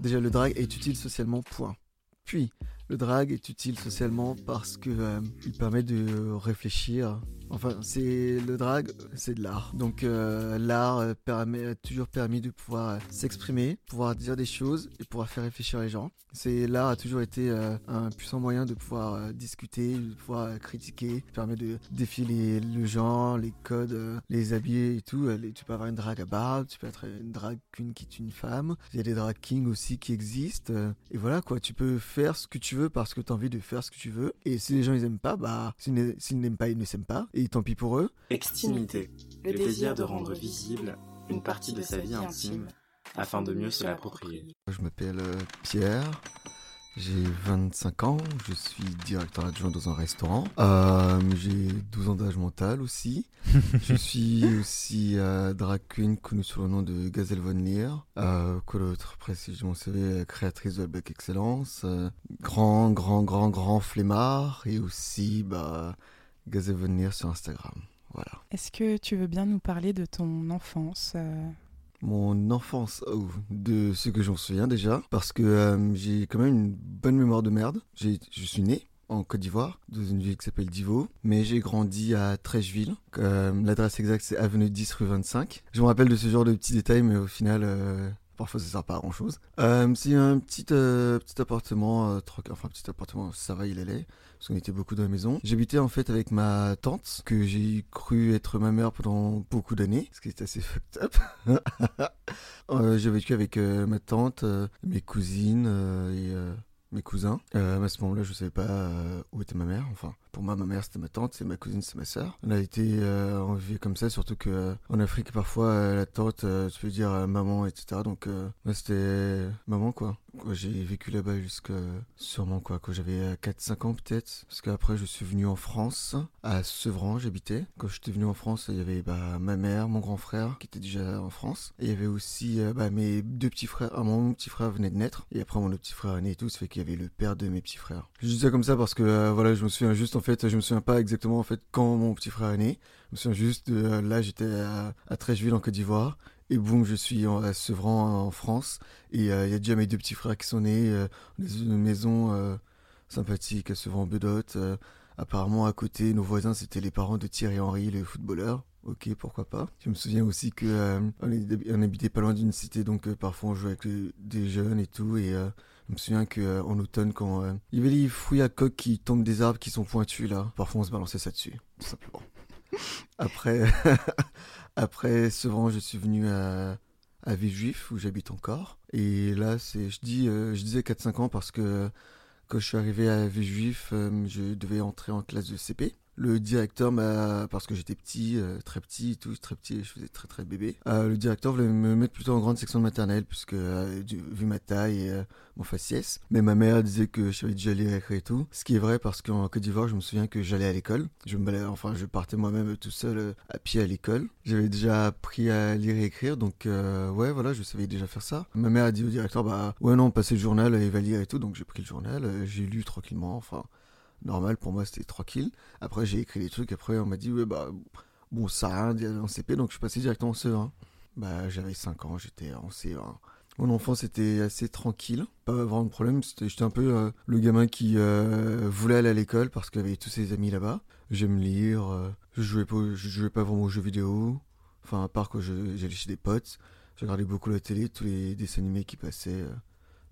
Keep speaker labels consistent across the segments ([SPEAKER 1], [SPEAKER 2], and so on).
[SPEAKER 1] Déjà, le drag est utile socialement, point. Puis, le drag est utile socialement parce que euh, permet de réfléchir. Enfin, c'est le drag, c'est de l'art. Donc, euh, l'art euh, permet, a toujours permis de pouvoir euh, s'exprimer, pouvoir dire des choses et pouvoir faire réfléchir les gens. C'est l'art a toujours été euh, un puissant moyen de pouvoir euh, discuter, de pouvoir euh, critiquer. Permet de défier les- le genre, les codes, euh, les habits et tout. Euh, tu peux avoir une drag à barbe, tu peux être une drag queen qui est une femme. Il y a des drag kings aussi qui existent. euh, et voilà quoi, tu peux faire ce que tu veux parce que tu as envie de faire ce que tu veux. Et si les gens ils aiment pas, bah s'ils n'aiment pas, ils ne s'aiment pas. Tant pis pour eux.
[SPEAKER 2] Extimité, le désir de rendre visible une partie de sa vie intime afin de mieux se l'approprier.
[SPEAKER 1] Je m'appelle euh, Pierre. J'ai 25 ans, je suis directeur adjoint dans un restaurant. Euh, j'ai 12 ans d'âge mental aussi. je suis aussi euh, drag queen connue sous le nom de Gazelle Von Leer. Euh, quoi d'autre Précisément, c'est euh, créatrice de Black Excellence. euh, grand, grand, grand, grand flemmard. Et aussi, bah, Leer sur Instagram. Voilà.
[SPEAKER 3] Est-ce que tu veux bien nous parler de ton enfance euh,
[SPEAKER 1] Mon enfance, oh, de ce que j'en souviens déjà, parce que euh, j'ai quand même une bonne mémoire de merde. J'ai- Je suis né en Côte d'Ivoire, dans une ville qui s'appelle Divo, mais j'ai grandi à Trècheville. Euh, L'adresse exacte, c'est avenue 10 rue 25. Je me rappelle de ce genre de petits détails, mais au final, parfois ça sert pas à grand chose. c'est un petit, euh, petit appartement, euh, troc- enfin petit appartement, ça va, il allait, parce qu'on était beaucoup dans la maison. J'habitais en fait avec ma tante, que j'ai cru être ma mère pendant beaucoup d'années, ce qui est assez fucked up. Euh, j'ai vécu avec euh, ma tante, euh, mes cousines euh, et mes cousins. À ce moment-là, je savais pas où était ma mère. Enfin, pour moi, ma mère c'était ma tante, et ma cousine c'est ma sœur. On a été euh, comme ça, surtout que euh, en Afrique parfois euh, la tante, euh, tu peux dire euh, maman, etc. Donc moi c'était maman quoi. J'ai vécu là-bas jusqu'à sûrement quoi, quand j'avais 4-5 ans peut-être. Parce qu'après je suis venu en France, à Sevran j'habitais. Quand j'étais venu en France, il y avait bah, ma mère, mon grand frère qui était déjà en France. Et il y avait aussi bah, mes deux petits frères. Ah, mon petit frère venait de naître. Et après mon petit frère est né et tout, ça fait qu'il y avait le père de mes petits frères. Je dis ça comme ça parce que voilà, je me souviens juste en fait, je me souviens pas exactement en fait quand mon petit frère est né. Je me souviens juste de euh, là j'étais à, à Trècheville en Côte d'Ivoire. Et boum, je suis en- à Sevran en France. Et euh, il y a déjà mes deux petits frères qui sont nés. euh, dans une maison euh, sympathique à Sevran-Bedotte. Euh, apparemment, à côté, nos voisins, c'était les parents de Thierry Henry, le footballeur. Ok, pourquoi pas. Je me souviens aussi que euh, on, est- on habitait pas loin d'une cité, donc parfois on jouait avec des jeunes et tout. Et je me souviens que euh, en automne, quand euh, il y avait les fruits à coque qui tombent des arbres qui sont pointus là, parfois on se balançait ça dessus, tout simplement. Après, après Sevran, je suis venu à, à Villejuif où j'habite encore. Et là, c'est, je dis, euh, je disais 4-5 ans parce que quand je suis arrivé à Villejuif, je devais entrer en classe de CP. Le directeur m'a, parce que j'étais petit, euh, très petit, et tout, très petit, je faisais très très bébé. euh, le directeur voulait me mettre plutôt en grande section de maternelle puisque euh, vu ma taille et mon faciès. Mais ma mère disait que je savais déjà lire et écrire et tout. Ce qui est vrai parce qu'en Côte d'Ivoire, je me souviens que j'allais à l'école. Je me enfin, je partais moi-même tout seul à pied à l'école. J'avais déjà appris à lire et écrire, donc ouais, voilà, je savais déjà faire ça. Ma mère a dit au directeur, bah ouais, non, passez le journal, il va lire et tout. Donc j'ai pris le journal, j'ai lu tranquillement, enfin, normal pour moi, c'était tranquille. Après, j'ai écrit des trucs, après, on m'a dit, ouais, bah, bon, ça a rien d'aller en CP, donc je suis passé directement en CE1. Bah, j'avais 5 ans, j'étais en CE1. Mon enfance était assez tranquille, pas vraiment de problème. J'étais un peu euh, le gamin qui euh, voulait aller à l'école parce qu'il avait tous ses amis là-bas. J'aime lire, je jouais pas, je jouais pas vraiment aux jeux vidéo. Enfin, à part quand j'allais chez des potes, je regardais beaucoup la télé, tous les dessins animés qui passaient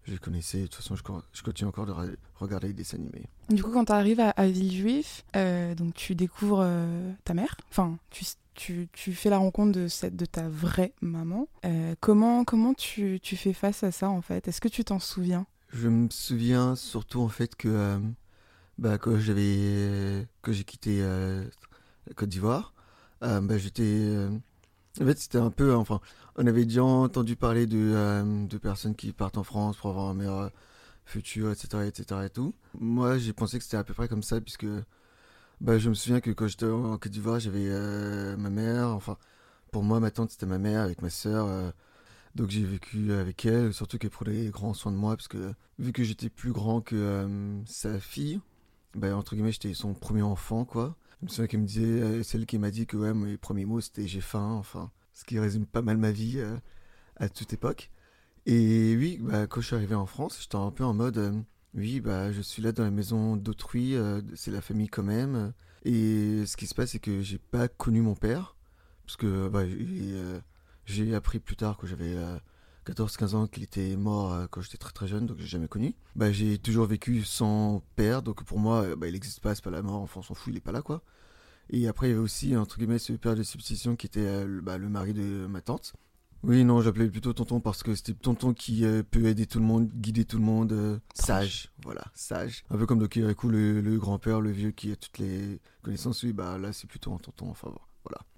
[SPEAKER 1] je les connaissais. De toute façon, je, continue encore de regarder les dessins animés.
[SPEAKER 3] Du coup, quand tu arrives à, Villejuif, euh, donc tu découvres euh, ta mère. Enfin, tu, tu, tu, fais la rencontre de, cette, de ta vraie maman. Euh, comment comment tu, tu, fais face à ça, en fait? Est-ce que tu t'en souviens?
[SPEAKER 1] Je me souviens surtout, en fait, que bah, quand j'avais que j'ai quitté la Côte d'Ivoire, bah, j'étais en fait, c'était un peu, enfin, on avait déjà entendu parler de, euh, de personnes qui partent en France pour avoir un meilleur futur, etc., etc. et tout. Moi, j'ai pensé que c'était à peu près comme ça, puisque bah, je me souviens que quand j'étais en Côte d'Ivoire, j'avais euh, ma mère, enfin, pour moi, ma tante, c'était ma mère avec ma sœur. Euh, donc j'ai vécu avec elle, surtout qu'elle prenait grand soin de moi, parce que vu que j'étais plus grand que sa fille, bah, entre guillemets, j'étais son premier enfant, quoi. Je me me disait, euh, celle qui m'a dit que ouais, mes premiers mots c'était j'ai faim, enfin, ce qui résume pas mal ma vie euh, à toute époque. Et oui, bah, quand je suis arrivé en France, j'étais un peu en mode, euh, oui, bah, je suis là dans la maison d'autrui, c'est la famille quand même. Et ce qui se passe, c'est que j'ai pas connu mon père, parce que bah, j'ai appris plus tard que j'avais 14-15 ans qu'il était mort euh, quand j'étais très très jeune, donc j'ai jamais connu. Bah, j'ai toujours vécu sans père, donc pour moi, euh, bah, il n'existe pas, c'est pas la mort, enfin on s'en fout, il est pas là quoi. Et après, il y avait aussi, entre guillemets, ce père de substitution qui était euh, bah, le mari de ma tante. Oui, non, j'appelais plutôt tonton parce que c'était tonton qui peut aider tout le monde, guider tout le monde, sage, voilà, sage. Un peu comme Doki le, le grand-père, le vieux qui a toutes les connaissances, oui, bah là c'est plutôt un tonton, enfin bon.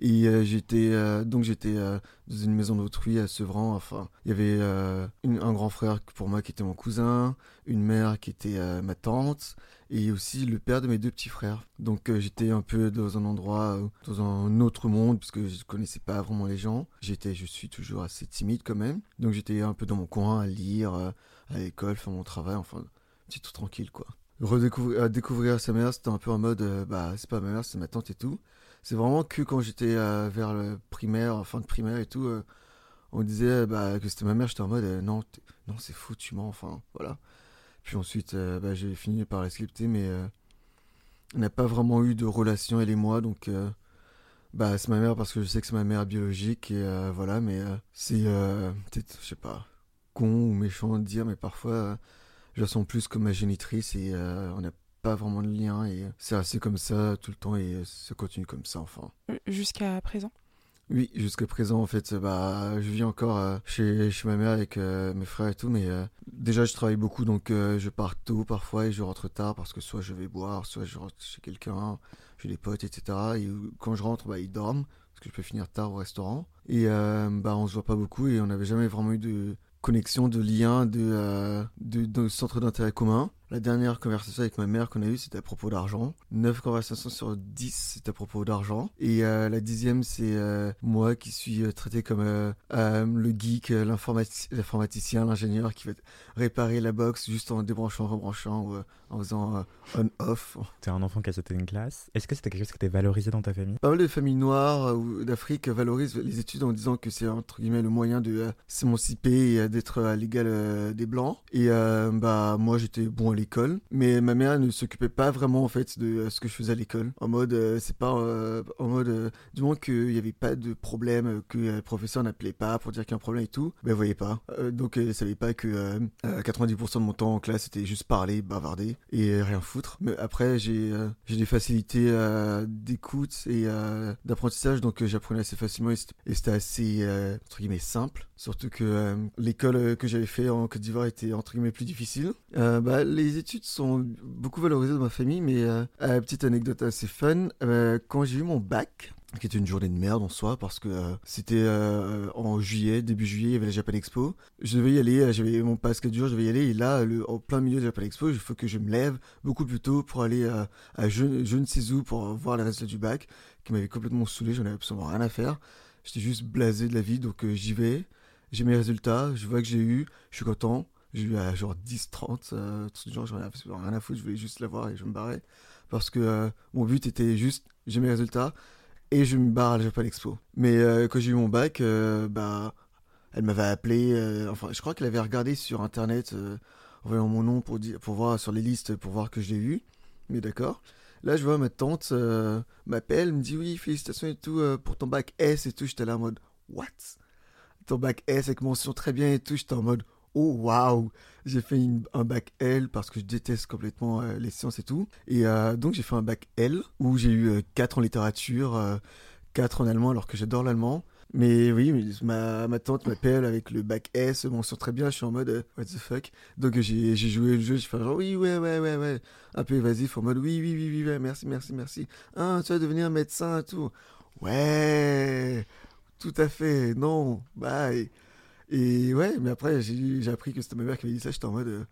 [SPEAKER 1] Et euh, j'étais euh, donc j'étais euh, dans une maison d'autrui à Sevran. Enfin, il y avait un grand frère pour moi qui était mon cousin, une mère qui était ma tante, et aussi le père de mes deux petits frères. Donc j'étais un peu dans un endroit, dans un autre monde, parce que je ne connaissais pas vraiment les gens. J'étais, je suis toujours assez timide quand même. Donc j'étais un peu dans mon coin à lire, à l'école, faire mon travail, enfin, petit tout tranquille quoi. Redécouvrir découvrir sa mère, c'était un peu en mode, bah c'est pas ma mère, c'est ma tante et tout c'est vraiment que quand j'étais euh, vers le primaire, fin de primaire et tout, euh, on disait bah, que c'était ma mère, j'étais en mode euh, non, non c'est fou, tu mens, enfin voilà. Puis ensuite, bah, j'ai fini par l'accepter, mais on n'a pas vraiment eu de relation, elle et moi, donc bah, c'est ma mère parce que je sais que c'est ma mère biologique, et voilà, mais c'est peut-être, je sais pas, con ou méchant de dire, mais parfois je la sens plus comme ma génitrice et on n'a pas vraiment de lien et c'est assez comme ça tout le temps et ça continue comme ça enfin.
[SPEAKER 3] Jusqu'à présent?
[SPEAKER 1] Oui, jusqu'à présent en fait, bah je vis encore euh, chez, chez ma mère avec euh, mes frères et tout, mais euh, déjà je travaille beaucoup donc je pars tôt parfois et je rentre tard parce que soit je vais boire, soit je rentre chez quelqu'un, chez des potes, etc. Et quand je rentre, bah ils dorment parce que je peux finir tard au restaurant et bah on se voit pas beaucoup et on n'avait jamais vraiment eu de connexion, de lien, de, de, de centre d'intérêt commun. La dernière conversation avec ma mère qu'on a eue, c'était à propos d'argent. 9 conversations sur 10, c'est à propos d'argent. Et euh, la dixième, c'est euh, moi qui suis euh, traité comme le geek, l'informaticien, l'ingénieur qui va réparer la box juste en débranchant, rebranchant ou en faisant on-off.
[SPEAKER 4] T'es un enfant qui a sauté une classe. Est-ce que c'était quelque chose qui était valorisé dans ta famille?
[SPEAKER 1] Pas mal de familles noires ou d'Afrique valorisent les études en disant que c'est entre guillemets le moyen de s'émanciper et d'être à l'égal des blancs. Et bah moi j'étais bon à l'école, mais ma mère ne s'occupait pas vraiment en fait de euh, ce que je faisais à l'école. En mode, euh, c'est pas euh, en mode du moment qu'il n'y avait pas de problème, que le professeur n'appelait pas pour dire qu'il y a un problème et tout, ben voyait pas. donc elle savait pas que 90% de mon temps en classe c'était juste parler, bavarder et rien foutre. Mais après j'ai j'ai des facilités d'écoute et d'apprentissage, donc j'apprenais assez facilement et c'était assez entre guillemets simple. Surtout que l'école que j'avais fait en Côte d'Ivoire était entre guillemets plus difficile. bah les études sont beaucoup valorisées dans ma famille, mais euh, euh, petite anecdote assez fun. Euh, quand j'ai eu mon bac, qui était une journée de merde en soi parce que c'était en juillet, début juillet, il y avait la Japan Expo. Je devais y aller, j'avais mon passe 4 jours, je devais y aller et là, en plein milieu de la Japan Expo, il faut que je me lève beaucoup plus tôt pour aller à je, je, ne sais où pour voir les résultats du bac, qui m'avait complètement saoulé, j'en avais absolument rien à faire. J'étais juste blasé de la vie, donc j'y vais, j'ai mes résultats, je vois que j'ai eu, je suis content. J'ai eu à genre 10, 30, euh, genre, j'en rien à foutre, je voulais juste l'avoir et je me barrais. Parce que euh, mon but était juste, j'ai mes résultats et je me barre à la Japan Expo. Mais euh, quand j'ai eu mon bac, bah, elle m'avait appelé, euh, enfin, je crois qu'elle avait regardé sur internet euh, en voyant mon nom pour, dire, pour voir sur les listes, pour voir que je l'ai eu. Mais d'accord. Là, je vois ma tante euh, m'appelle, me dit oui, félicitations et tout pour ton bac S et tout. J'étais là en mode, what? Ton bac S avec mention très bien et tout. J'étais en mode, oh waouh J'ai fait un bac L parce que je déteste complètement les sciences et tout. Et donc, j'ai fait un bac L où j'ai eu 4 en littérature, 4 en allemand alors que j'adore l'allemand. Mais oui, ma, tante m'appelle avec le bac S, bon, sent très bien, je suis en mode euh, what the fuck. Donc j'ai joué le jeu, je fais genre oui, ouais, ouais, ouais, ouais. Un peu évasif, en mode oui, oui, oui, oui, merci, merci, merci. Ah, tu vas devenir médecin et tout. Ouais, tout à fait, non, bye. Et ouais, mais après, j'ai appris que c'était ma mère qui avait dit ça, j'étais en mode euh,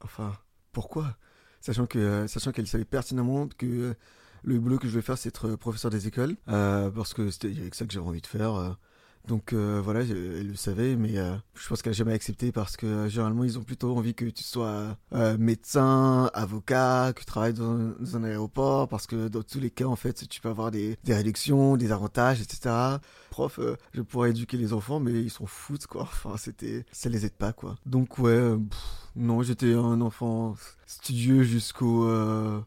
[SPEAKER 1] enfin, pourquoi? Sachant euh, sachant qu'elle savait pertinemment que le boulot que je vais faire, c'est être professeur des écoles, euh, parce que c'était avec ça que j'avais envie de faire. Euh. Donc euh, voilà, elle le savait, mais je pense qu'elle n'a jamais accepté parce que généralement ils ont plutôt envie que tu sois médecin, avocat, que tu travailles dans, un aéroport, parce que dans tous les cas en fait tu peux avoir des, réductions, des avantages, etc. Prof, je pourrais éduquer les enfants, mais ils s'en foutent quoi. Enfin c'était, ça les aide pas quoi. Donc ouais. Non, j'étais un enfant studieux jusqu'au euh,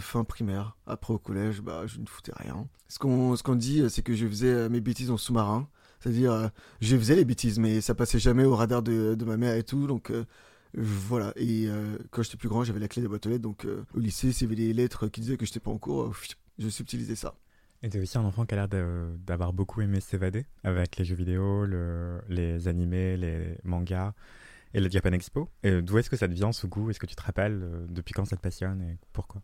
[SPEAKER 1] fin primaire. Après au collège, bah je ne foutais rien. Ce qu'on ce qu'on dit, c'est que je faisais euh, mes bêtises en sous-marin. C'est-à-dire, euh, je faisais les bêtises, mais ça passait jamais au radar de, de ma mère et tout. Donc voilà. Et quand j'étais plus grand, j'avais la clé des boîtes aux lettres. Donc au lycée, s'il y avait des lettres qui disaient que j'étais pas en cours, je subtilisais ça.
[SPEAKER 4] Et t'es aussi un enfant qui a l'air d'avoir beaucoup aimé s'évader avec les jeux vidéo, le, les animés, les mangas et le Japan Expo. D'où est-ce que ça te vient ce goût? Est-ce que tu te rappelles euh, depuis quand ça te passionne et pourquoi?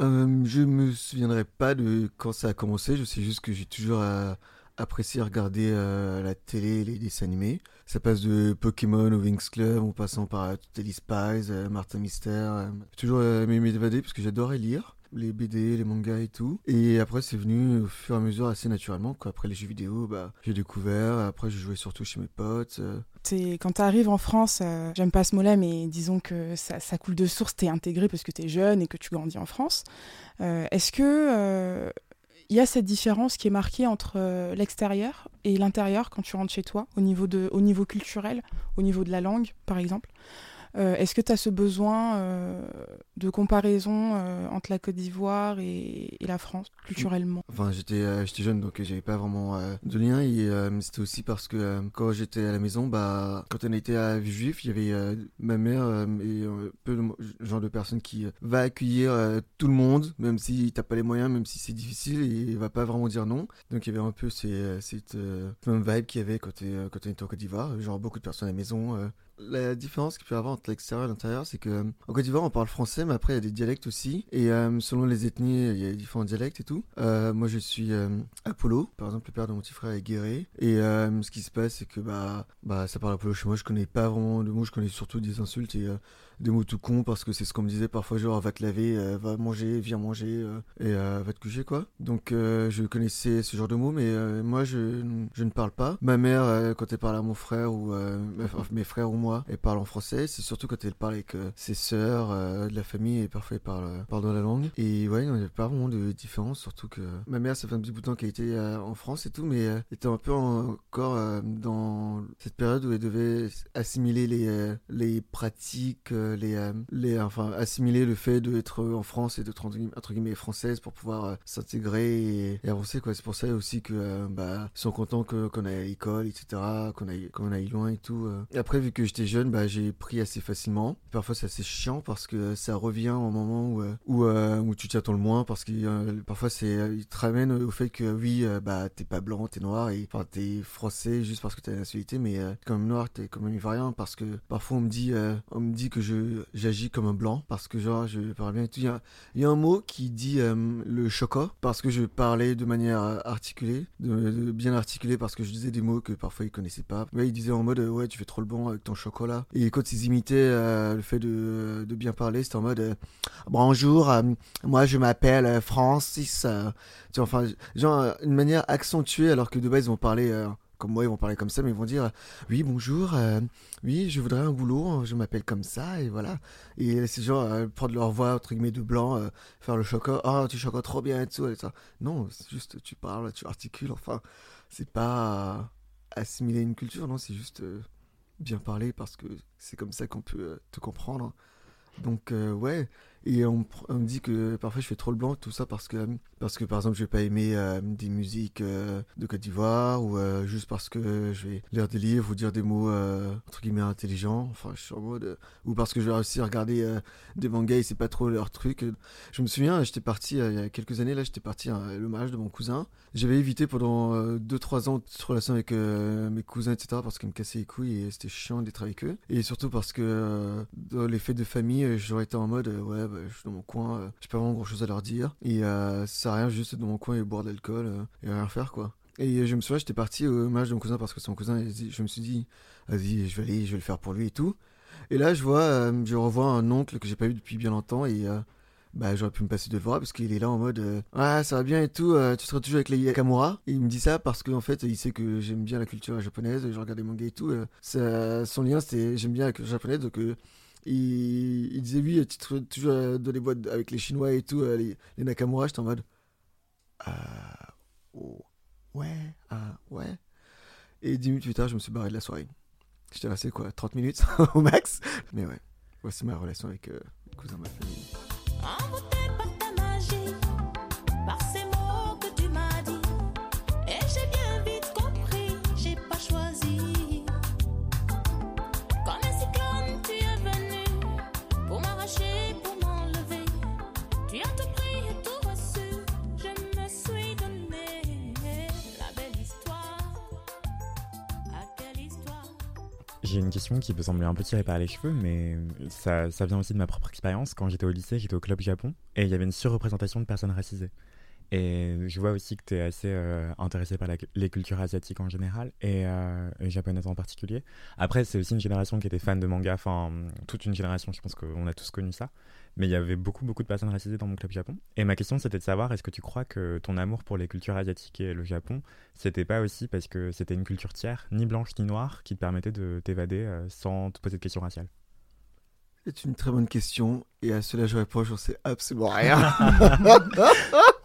[SPEAKER 1] Euh, Je me souviendrai pas de quand ça a commencé. Je sais juste que j'ai toujours euh, apprécié regarder euh, la télé, les dessins animés. Ça passe de Pokémon au Wings Club, en passant par Telly Spies, Martin Mystère. J'ai toujours aimé m'évader parce que j'adorais lire les BD, les mangas et tout. Et après, c'est venu au fur et à mesure assez naturellement. Après les jeux vidéo, bah, j'ai découvert. Après, je jouais surtout chez mes potes. Euh.
[SPEAKER 3] Es, quand tu arrives en France, euh, j'aime pas ce mot-là, mais disons que ça, coule de source, tu es intégré parce que tu es jeune et que tu grandis en France. Euh, est-ce que il y a cette différence qui est marquée entre l'extérieur et l'intérieur quand tu rentres chez toi, au niveau, culturel, au niveau de la langue, par exemple. euh, est-ce que tu as ce besoin euh, de comparaison euh, entre la Côte d'Ivoire et, la France, culturellement?
[SPEAKER 1] Enfin, j'étais jeune, donc j'avais pas vraiment de lien. C'était aussi parce que quand j'étais à la maison, bah, quand on était à Villejuif, il y avait ma mère et peu le genre de personne qui va accueillir tout le monde, même si t'as pas les moyens, même si c'est difficile, et il va pas vraiment dire non. Donc il y avait un peu cette même vibe qu'il y avait quand, quand on était en Côte d'Ivoire, genre beaucoup de personnes à la maison, la différence qu'il peut y avoir entre l'extérieur et l'intérieur, c'est que euh, en Côte d'Ivoire, on parle français, mais après, il y a des dialectes aussi. Et euh, selon les ethnies, il y a différents dialectes et tout. Euh, moi, je suis Apollo. Par exemple, le père de mon petit frère est Guéré. Et ce qui se passe, c'est que bah, bah, ça parle Apollo chez moi. Je connais pas vraiment de mots, je connais surtout des insultes et des mots tout cons parce que c'est ce qu'on me disait parfois, genre va te laver, euh, va manger, viens manger euh, et euh, va te coucher quoi. Donc je connaissais ce genre de mots, mais moi je, je, ne parle pas. Ma mère, quand elle parle à mon frère ou mes frères ou moi, elle parle en français. C'est surtout quand elle parle avec ses sœurs de la famille et parfois elle parle, parle dans la langue. Et ouais, il n'y a pas vraiment de différence, surtout que ma mère, ça fait un petit bout de temps qu'elle était en France et tout, mais elle était un peu encore dans cette période où elle devait assimiler les, les pratiques les, euh, les, enfin, assimiler le fait d'être en France et d'être entre guillemets française pour pouvoir euh, s'intégrer et, avancer. Quoi. C'est pour ça aussi que euh, bah, ils sont contents qu'on aille à l'école, etc., qu'on aille, qu'on aille loin et tout. Et après, vu que j'étais jeune, bah, j'ai pris assez facilement. Parfois, c'est assez chiant parce que ça revient au moment où, où, où tu t'attends le moins parce que parfois, c'est, ils te ramènent au fait que oui, bah, t'es pas blanc, t'es noir et t'es français juste parce que t'as la nationalité, mais même noir, t'es quand même ivoirien parce que parfois on me dit, on me dit que je j'agis comme un blanc parce que genre je parle bien tout. Il y a, un mot qui dit euh, le chocolat parce que je parlais de manière articulée, de, bien articulée parce que je disais des mots que parfois ils connaissaient pas. Ouais, ils disaient en mode ouais tu fais trop le bon avec ton chocolat. Et quand ils imitaient euh, le fait de, bien parler, c'était en mode euh, bonjour, moi je m'appelle Francis. enfin genre une manière accentuée alors que de base ils vont parler comme moi, ils vont parler comme ça, mais ils vont dire oui, bonjour, euh, oui, je voudrais un boulot, je m'appelle comme ça, et voilà. Et c'est genre euh, prendre leur voix, entre guillemets, de blanc, euh, faire le chocolat, oh, tu chocolat trop bien et tout, et ça. Non, c'est juste, tu parles, tu articules, enfin, c'est pas. assimiler une culture, non, c'est juste bien parler parce que c'est comme ça qu'on peut te comprendre. Donc, ouais, et on, me dit que parfois je fais trop le blanc, tout ça parce que, parce que par exemple je vais pas aimer euh, des musiques euh, de Côte d'Ivoire ou euh, juste parce que je vais lire des livres ou dire des mots entre guillemets intelligents. Enfin, je suis en mode. ou parce que je vais aussi regarder des mangas et c'est pas trop leur truc. Je me souviens, j'étais parti il y a quelques années là, j'étais parti à l'hommage de mon cousin. J'avais évité pendant 2-3 ans toute relation avec mes cousins, etc. parce qu'ils me cassaient les couilles et c'était chiant d'être avec eux. Et surtout parce que dans les fêtes de famille, j'aurais été en mode ouais, bah, je suis dans mon coin, euh, j'ai pas vraiment grand chose à leur dire. Et euh, ça sert à rien juste être dans mon coin et boire de l'alcool euh, et rien faire quoi. Et je me souviens, j'étais parti au match de mon cousin parce que son cousin, je me suis dit, vas-y, je vais aller, je vais le faire pour lui et tout. Et là, je vois, je revois un oncle que j'ai pas vu depuis bien longtemps et bah, j'aurais pu me passer de voir parce qu'il est là en mode ah ça va bien et tout tu seras toujours avec les Yakamura et il me dit ça parce qu'en fait il sait que j'aime bien la culture japonaise je regarde des mangas et tout son lien c'était j'aime bien la culture japonaise donc il, disait, oui, tu te, toujours dans les boîtes avec les Chinois et tout, euh, les, Nakamura, j'étais en mode. Ah, ouais, ah, ouais. Et 10 minutes plus tard, je me suis barré de la soirée. J'étais resté quoi, 30 minutes au max. Mais ouais, voici ma relation avec euh, les cousins de ma famille.
[SPEAKER 4] J'ai une question qui peut sembler un peu tirée par les cheveux, mais ça, ça vient aussi de ma propre expérience. Quand j'étais au lycée, j'étais au club Japon et il y avait une surreprésentation de personnes racisées. Et je vois aussi que tu es assez euh, intéressé par les cultures asiatiques en général et, euh, japonaises en particulier. Après, c'est aussi une génération qui était fan de manga, enfin, toute une génération, je pense qu'on a tous connu ça. Mais il y avait beaucoup, beaucoup de personnes racisées dans mon club Japon. Et ma question, c'était de savoir est-ce que tu crois que ton amour pour les cultures asiatiques et le Japon, c'était pas aussi parce que c'était une culture tiers, ni blanche ni noire, qui te permettait de t'évader euh, sans te poser de questions raciales?
[SPEAKER 1] C'est une très bonne question et à cela je réponds, j'en sais absolument rien.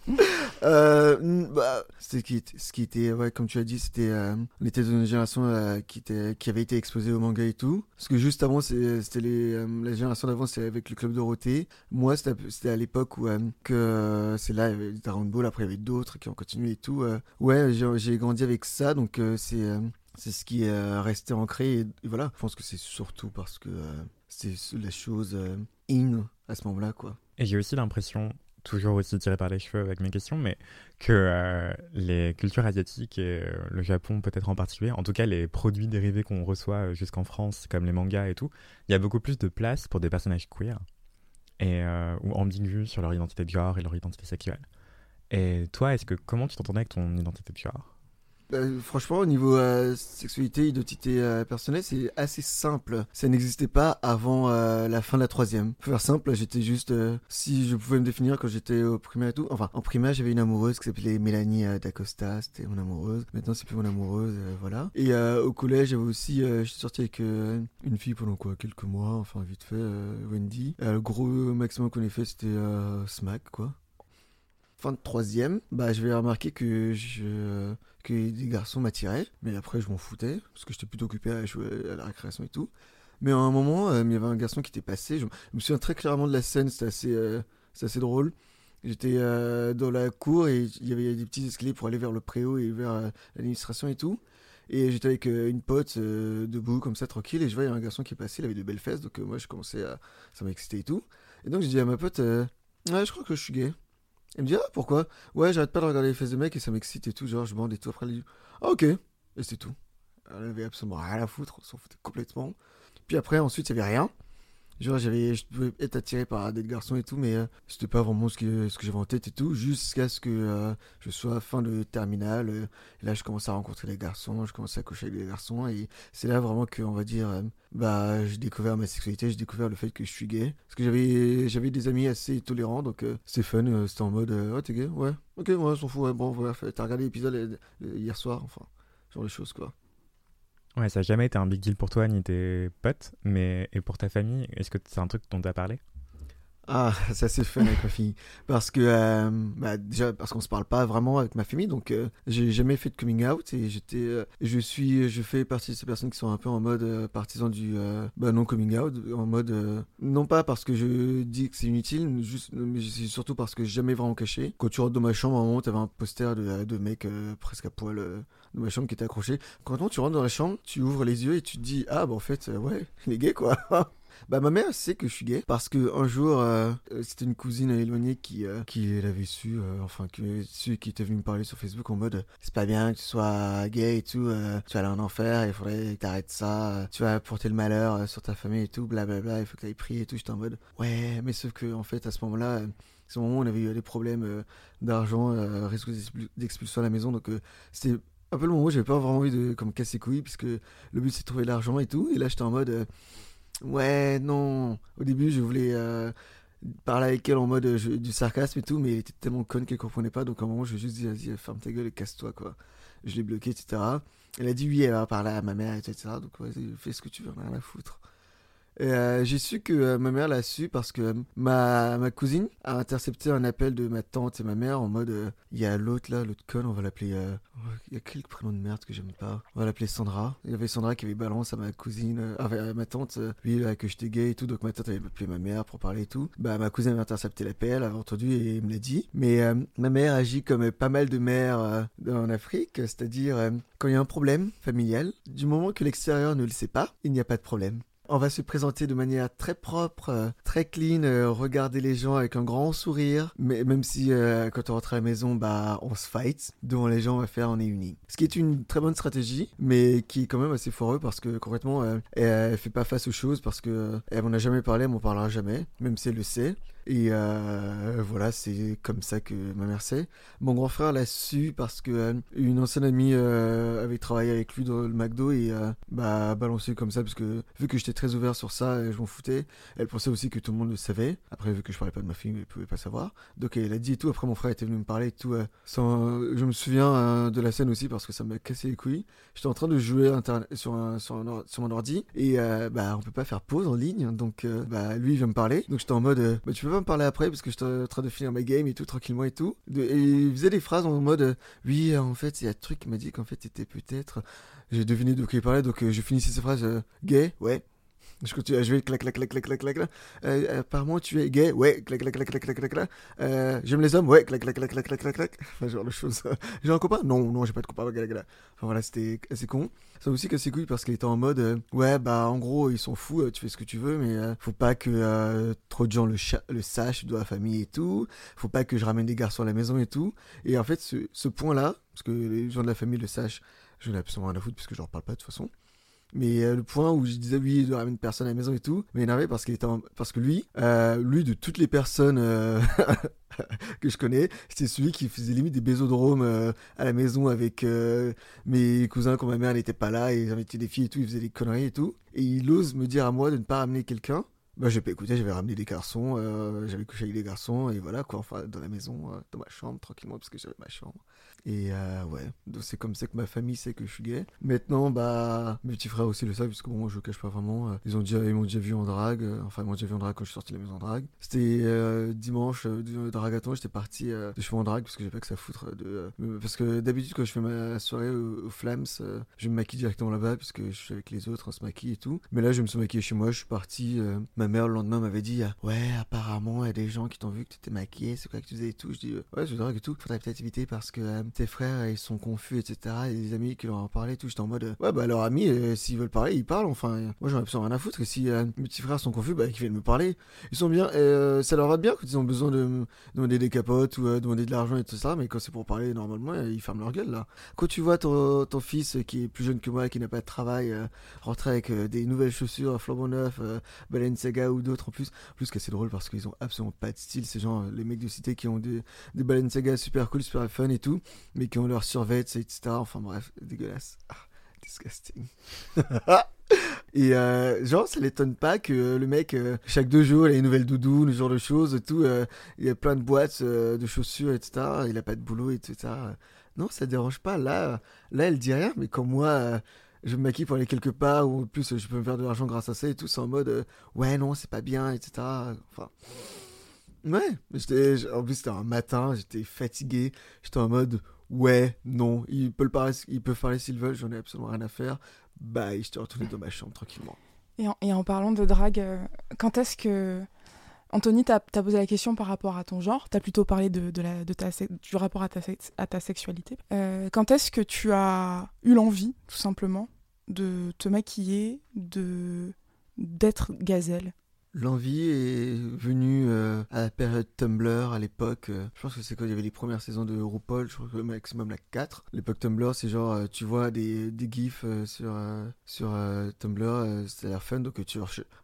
[SPEAKER 1] euh, bah, ce qui, ce qui était, ouais, comme tu as dit, c'était, euh, on était dans une génération euh, qui était, qui avait été exposée au manga et tout. Parce que juste avant, c'était les, euh, la génération d'avant, c'était avec le club Dorothée. Moi, c'était à l'époque où que c'est là, il y avait Dragon Ball. Après, il y avait d'autres qui ont continué et tout. ouais, j'ai grandi avec ça, donc c'est c'est ce qui est resté ancré. Et, voilà, je pense que c'est surtout parce que c'est la chose euh, in à ce moment-là, quoi.
[SPEAKER 4] Et j'ai aussi l'impression, toujours aussi tiré par les cheveux avec mes questions, mais que euh, les cultures asiatiques et euh, le Japon peut-être en particulier, en tout cas les produits dérivés qu'on reçoit jusqu'en France, comme les mangas et tout, il y a beaucoup plus de place pour des personnages queer et ou ambigus sur leur identité de genre et leur identité sexuelle. Et toi, est-ce que comment tu t'entendais avec ton identité de genre?
[SPEAKER 1] Bah, franchement, au niveau euh, sexualité, identité euh, personnelle, c'est assez simple. Ça n'existait pas avant euh, la fin de la troisième. Pour faire simple, j'étais juste... si je pouvais me définir quand j'étais au primaire et tout... Enfin, en primaire, j'avais une amoureuse qui s'appelait Mélanie D'Acosta. C'était mon amoureuse. Maintenant, c'est plus mon amoureuse. voilà. Et au collège, j'avais aussi... je sorti avec une fille pendant quoi Quelques mois. Enfin, vite fait. Wendy. le gros maximum qu'on ait fait, c'était Smack, quoi fin de troisième, bah, je vais remarquer que, je, que des garçons m'attiraient. Mais après, je m'en foutais, parce que j'étais plutôt occupé à jouer à la récréation et tout. Mais à un moment, euh, il y avait un garçon qui était passé. Je, me souviens très clairement de la scène, c'était assez, euh, assez drôle. J'étais euh, dans la cour et il y avait des petits escaliers pour aller vers le préau et vers l'administration et tout. Et j'étais avec une pote debout comme ça tranquille et je voyais un garçon qui est passé, il avait de belles fesses donc moi je commençais à ça m'excitait et tout. Et donc j'ai dit à ma pote ouais je crois que je suis gay. Elle me dit, ah, pourquoi? Ouais, j'arrête pas de regarder les fesses de mecs et ça m'excite et tout. Genre, je bande et tout. Après, elle dit, ah, ok. Et c'est tout. Elle avait absolument rien à foutre, on s'en foutait complètement. Puis après, ensuite, il n'y avait rien. Genre, j'avais, je pouvais être attiré par des garçons et tout, mais euh, c'était pas vraiment ce que, ce que j'avais en tête et tout, jusqu'à ce que euh, je sois fin de terminale. Euh, là, je commençais à rencontrer des garçons, je commençais à coucher avec des garçons, et c'est là vraiment que, on va dire, bah, j'ai découvert ma sexualité, j'ai découvert le fait que je suis gay. Parce que j'avais, j'avais des amis assez tolérants, donc c'est fun, c'était en mode, oh, t'es gay? Ouais, ok, ouais, on s'en fout, ouais, bon, voilà, t'as regardé l'épisode hier soir, enfin, genre les choses, quoi.
[SPEAKER 4] Ouais, ça n'a jamais été un big deal pour toi ni tes potes, mais et pour ta famille, est-ce que c'est un truc dont tu parlé?
[SPEAKER 1] Ah, ça c'est fun avec ma fille. Parce que, euh, bah, déjà, parce qu'on se parle pas vraiment avec ma famille, donc euh, j'ai jamais fait de coming out et j'étais, euh, je suis, je fais partie de ces personnes qui sont un peu en mode partisan du bah, non coming out, en mode, non pas parce que je dis que c'est inutile, juste, mais c'est surtout parce que j'ai jamais vraiment caché. Quand tu rentres dans ma chambre, à un moment, t'avais un poster de, de mec presque à poil dans ma chambre qui était accroché. Quand tu rentres dans la chambre, tu ouvres les yeux et tu te dis, ah, bah en fait, ouais, il est gay quoi. Bah ma mère sait que je suis gay parce que un jour euh, euh, c'était une cousine éloignée qui euh, qui l'avait su enfin qui su qui était venue me parler sur Facebook en mode c'est pas bien que tu sois gay et tout tu vas aller en enfer il faudrait que t'arrêtes ça tu vas porter le malheur sur ta famille et tout blablabla il faut que t'ailles prier et tout. J'étais en mode ouais mais sauf que en fait à ce moment-là à ce moment on avait eu des problèmes d'argent risque d'expulsion à la maison donc c'était un peu le moment où j'avais pas vraiment envie de comme casser couilles puisque le but c'est de trouver l'argent et tout. Et là j'étais en mode Ouais, non. Au début, je voulais euh, parler avec elle en mode euh, du sarcasme et tout, mais elle était tellement conne qu'elle comprenait pas. Donc à un moment, je lui ai juste dit, vas-y, ferme ta gueule et casse-toi, quoi. Je l'ai bloqué, etc. Elle a dit oui, elle va parler à ma mère, etc. Donc vas-y, fais ce que tu veux, rien à foutre. Euh, j'ai su que euh, ma mère l'a su parce que euh, ma, ma cousine a intercepté un appel de ma tante et ma mère en mode il y a l'autre là, l'autre conne, on va l'appeler. Il y a quel prénom de merde que j'aime pas On va l'appeler Sandra. Il y avait Sandra qui avait balance à ma cousine, à ma tante, oui, que j'étais gay et tout, donc ma tante avait appelé ma mère pour parler et tout. Bah, ma cousine avait intercepté l'appel, avait entendu et me l'a dit. Mais ma mère agit comme pas mal de mères en Afrique, c'est-à-dire quand il y a un problème familial, du moment que l'extérieur ne le sait pas, il n'y a pas de problème. On va se présenter de manière très propre, euh, très clean, euh, regarder les gens avec un grand sourire. Mais même si euh, quand on rentre à la maison, bah on se fight, devant les gens on va faire on est unis. Ce qui est une très bonne stratégie, mais qui est quand même assez foireux parce que concrètement elle, elle, fait pas face aux choses parce que elle m'en a jamais parlé, elle m'en parlera jamais, même si elle le sait. Et euh, voilà, c'est comme ça que ma mère sait. Mon grand frère l'a su parce que euh, une ancienne amie euh, avait travaillé avec lui dans le McDo et bah balancé comme ça parce que vu que j'étais très ouvert sur ça, je m'en foutais. Elle pensait aussi que tout le monde le savait. Après, vu que je parlais pas de ma fille, elle pouvait pas savoir. Donc elle a dit et tout. Après, mon frère était venu me parler et tout. Je me souviens de la scène aussi parce que ça m'a cassé les couilles. J'étais en train de jouer sur, mon ordi et bah on peut pas faire pause en ligne. Donc bah lui il vient me parler. Donc j'étais en mode bah tu peux parler après parce que j'étais en train de finir ma game et tout tranquillement et tout. et il faisait des phrases en mode oui en fait il y a un truc qui m'a dit qu'en fait c'était peut-être j'ai deviné de quoi il parlait donc euh, je finissais ces phrases euh, gay ouais je continue à jouer, clac, clac, clac, clac, clac, clac, clac. Euh, apparemment, tu es gay, ouais, clac, clac, clac, clac, clac, clac, clac. Euh, j'aime les hommes, ouais, clac, clac, clac, clac, clac, clac. Enfin, genre de choses. j'ai un copain Non, non, j'ai pas de copain, clac, clac. Enfin, voilà, c'était assez con. Ça aussi cassé couilles parce qu'il était en mode, euh, ouais, bah, en gros, ils sont fous, euh, tu fais ce que tu veux, mais euh, faut pas que euh, trop de gens le, le sachent de la famille et tout. Faut pas que je ramène des garçons à la maison et tout. Et en fait, ce, ce point-là, parce que les gens de la famille le sachent, je n'ai absolument rien à foutre puisque je leur parle pas de toute façon. Mais euh, le point où je disais oui, de ramener personne à la maison et tout, m'énervait parce qu'il était parce que lui, euh, lui de toutes les personnes euh, que je connais, c'était celui qui faisait limite des bésodromes à la maison avec mes cousins quand ma mère n'était pas là et ils invitaient des filles et tout, ils faisaient des conneries et tout. Et il ose me dire à moi de ne pas ramener quelqu'un. Bah j'ai pas écouté, j'avais ramené des garçons, j'avais couché avec des garçons et voilà quoi, enfin dans la maison, dans ma chambre tranquillement parce que j'avais ma chambre. Et euh, ouais, donc c'est comme ça que ma famille sait que je suis gay. Maintenant, bah, mes petits frères aussi le savent, puisque bon, moi je le cache pas vraiment. Ils ont déjà, ils m'ont déjà vu en drague, euh, enfin, ils m'ont déjà vu en drague quand je suis sorti de la maison en drague. C'était euh, dimanche, euh, dragaton, j'étais parti de cheveux en drague, parce que j'ai pas que ça foutre de. parce que d'habitude, quand je fais ma soirée aux, Flams, je me maquille directement là-bas, puisque je suis avec les autres, on se maquille et tout. Mais là, je me suis maquillé chez moi, je suis parti. ma mère, le lendemain, m'avait dit Ouais, apparemment, il y a des gens qui t'ont vu que tu étais maquillé, c'est quoi que tu faisais et tout. Je dis Ouais, je drague et tout. Faudrait peut-être éviter parce que tes frères, ils sont confus, etc. Et des amis qui leur ont parlé, tout. J'étais en mode, ouais, bah, leurs amis, euh, s'ils veulent parler, ils parlent. Enfin, moi, j'en ai absolument rien à foutre. Et si euh, mes petits frères sont confus, bah, qu'ils viennent me parler. Ils sont bien, euh, ça leur va bien quand ils ont besoin de demander des capotes ou demander de l'argent et tout ça. Mais quand c'est pour parler normalement, ils ferment leur gueule, là. Quand tu vois ton, ton fils qui est plus jeune que moi, qui n'a pas de travail, rentrer avec des nouvelles chaussures, flambant neuf, Balenciaga ou d'autres en plus. En plus, c'est drôle parce qu'ils ont absolument pas de style. Ces gens, les mecs de cité qui ont des, des Balenciaga super cool, super fun et tout, mais qui ont leur survêt, etc. Enfin bref, dégueulasse. Ah, disgusting. Et euh, genre, ça l'étonne pas que le mec, euh, chaque deux jours, il a une nouvelle doudoune, ce genre de choses, tout. Euh, il y a plein de boîtes de chaussures, etc. Il a pas de boulot, etc. Non, ça dérange pas. Là, là, elle dit rien, mais quand moi, je me maquille pour aller quelque part, ou en plus, je peux me faire de l'argent grâce à ça et tout, c'est en mode, ouais, non, c'est pas bien, etc. Enfin. Ouais, j'étais, en plus c'était un matin, j'étais fatigué, j'étais en mode ouais, non, ils peuvent parler, ils peuvent parler s'ils veulent, j'en ai absolument rien à faire. Bye, je suis retourné dans ma chambre tranquillement.
[SPEAKER 3] Et en, et en parlant de drague, euh, quand est-ce que Anthony t'a as posé la question par rapport à ton genre? T'as plutôt parlé de ta, du rapport à ta, à ta sexualité. Euh, quand est-ce que tu as eu l'envie, tout simplement, de te maquiller, de d'être gazelle?
[SPEAKER 1] L'envie est venue euh, à la période Tumblr à l'époque. Euh, je pense que c'est quand il y avait les premières saisons de RuPaul, je crois que maximum la 4. L'époque Tumblr, c'est genre, euh, tu vois des, des gifs sur, sur Tumblr, ça a l'air fun, donc tu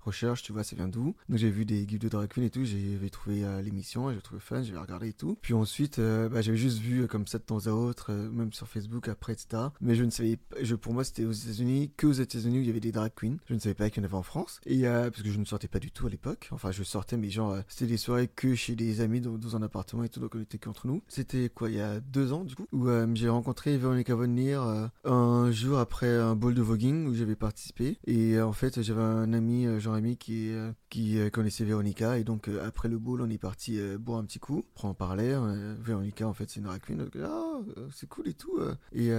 [SPEAKER 1] recherches, tu vois, ça vient d'où. Donc j'ai vu des gifs de drag queen et tout, j'avais trouvé l'émission, j'ai trouvé fun, j'avais regardé et tout. Puis ensuite, bah, j'avais juste vu comme ça de temps à autre, même sur Facebook après, etc. Mais je ne savais pas, pour moi c'était aux États-Unis, que aux États-Unis où il y avait des drag queens. Je ne savais pas qu'il y en avait en France. Et parce que je ne sortais pas du tout à l'époque. Enfin, je sortais, mais genre, euh, c'était des soirées que chez des amis dans, un appartement et tout, donc on était qu'entre nous. C'était quoi, il y a deux ans, du coup, où euh, j'ai rencontré Veronica Von euh, un jour après un ball de voguing où j'avais participé. Et en fait, j'avais un ami, Jean-Rémy, qui, qui connaissait Veronica. Et donc, après le ball, on est parti boire un petit coup, pour en parler. Veronica, en fait, c'est une drag. Donc, ah, c'est cool et tout. Et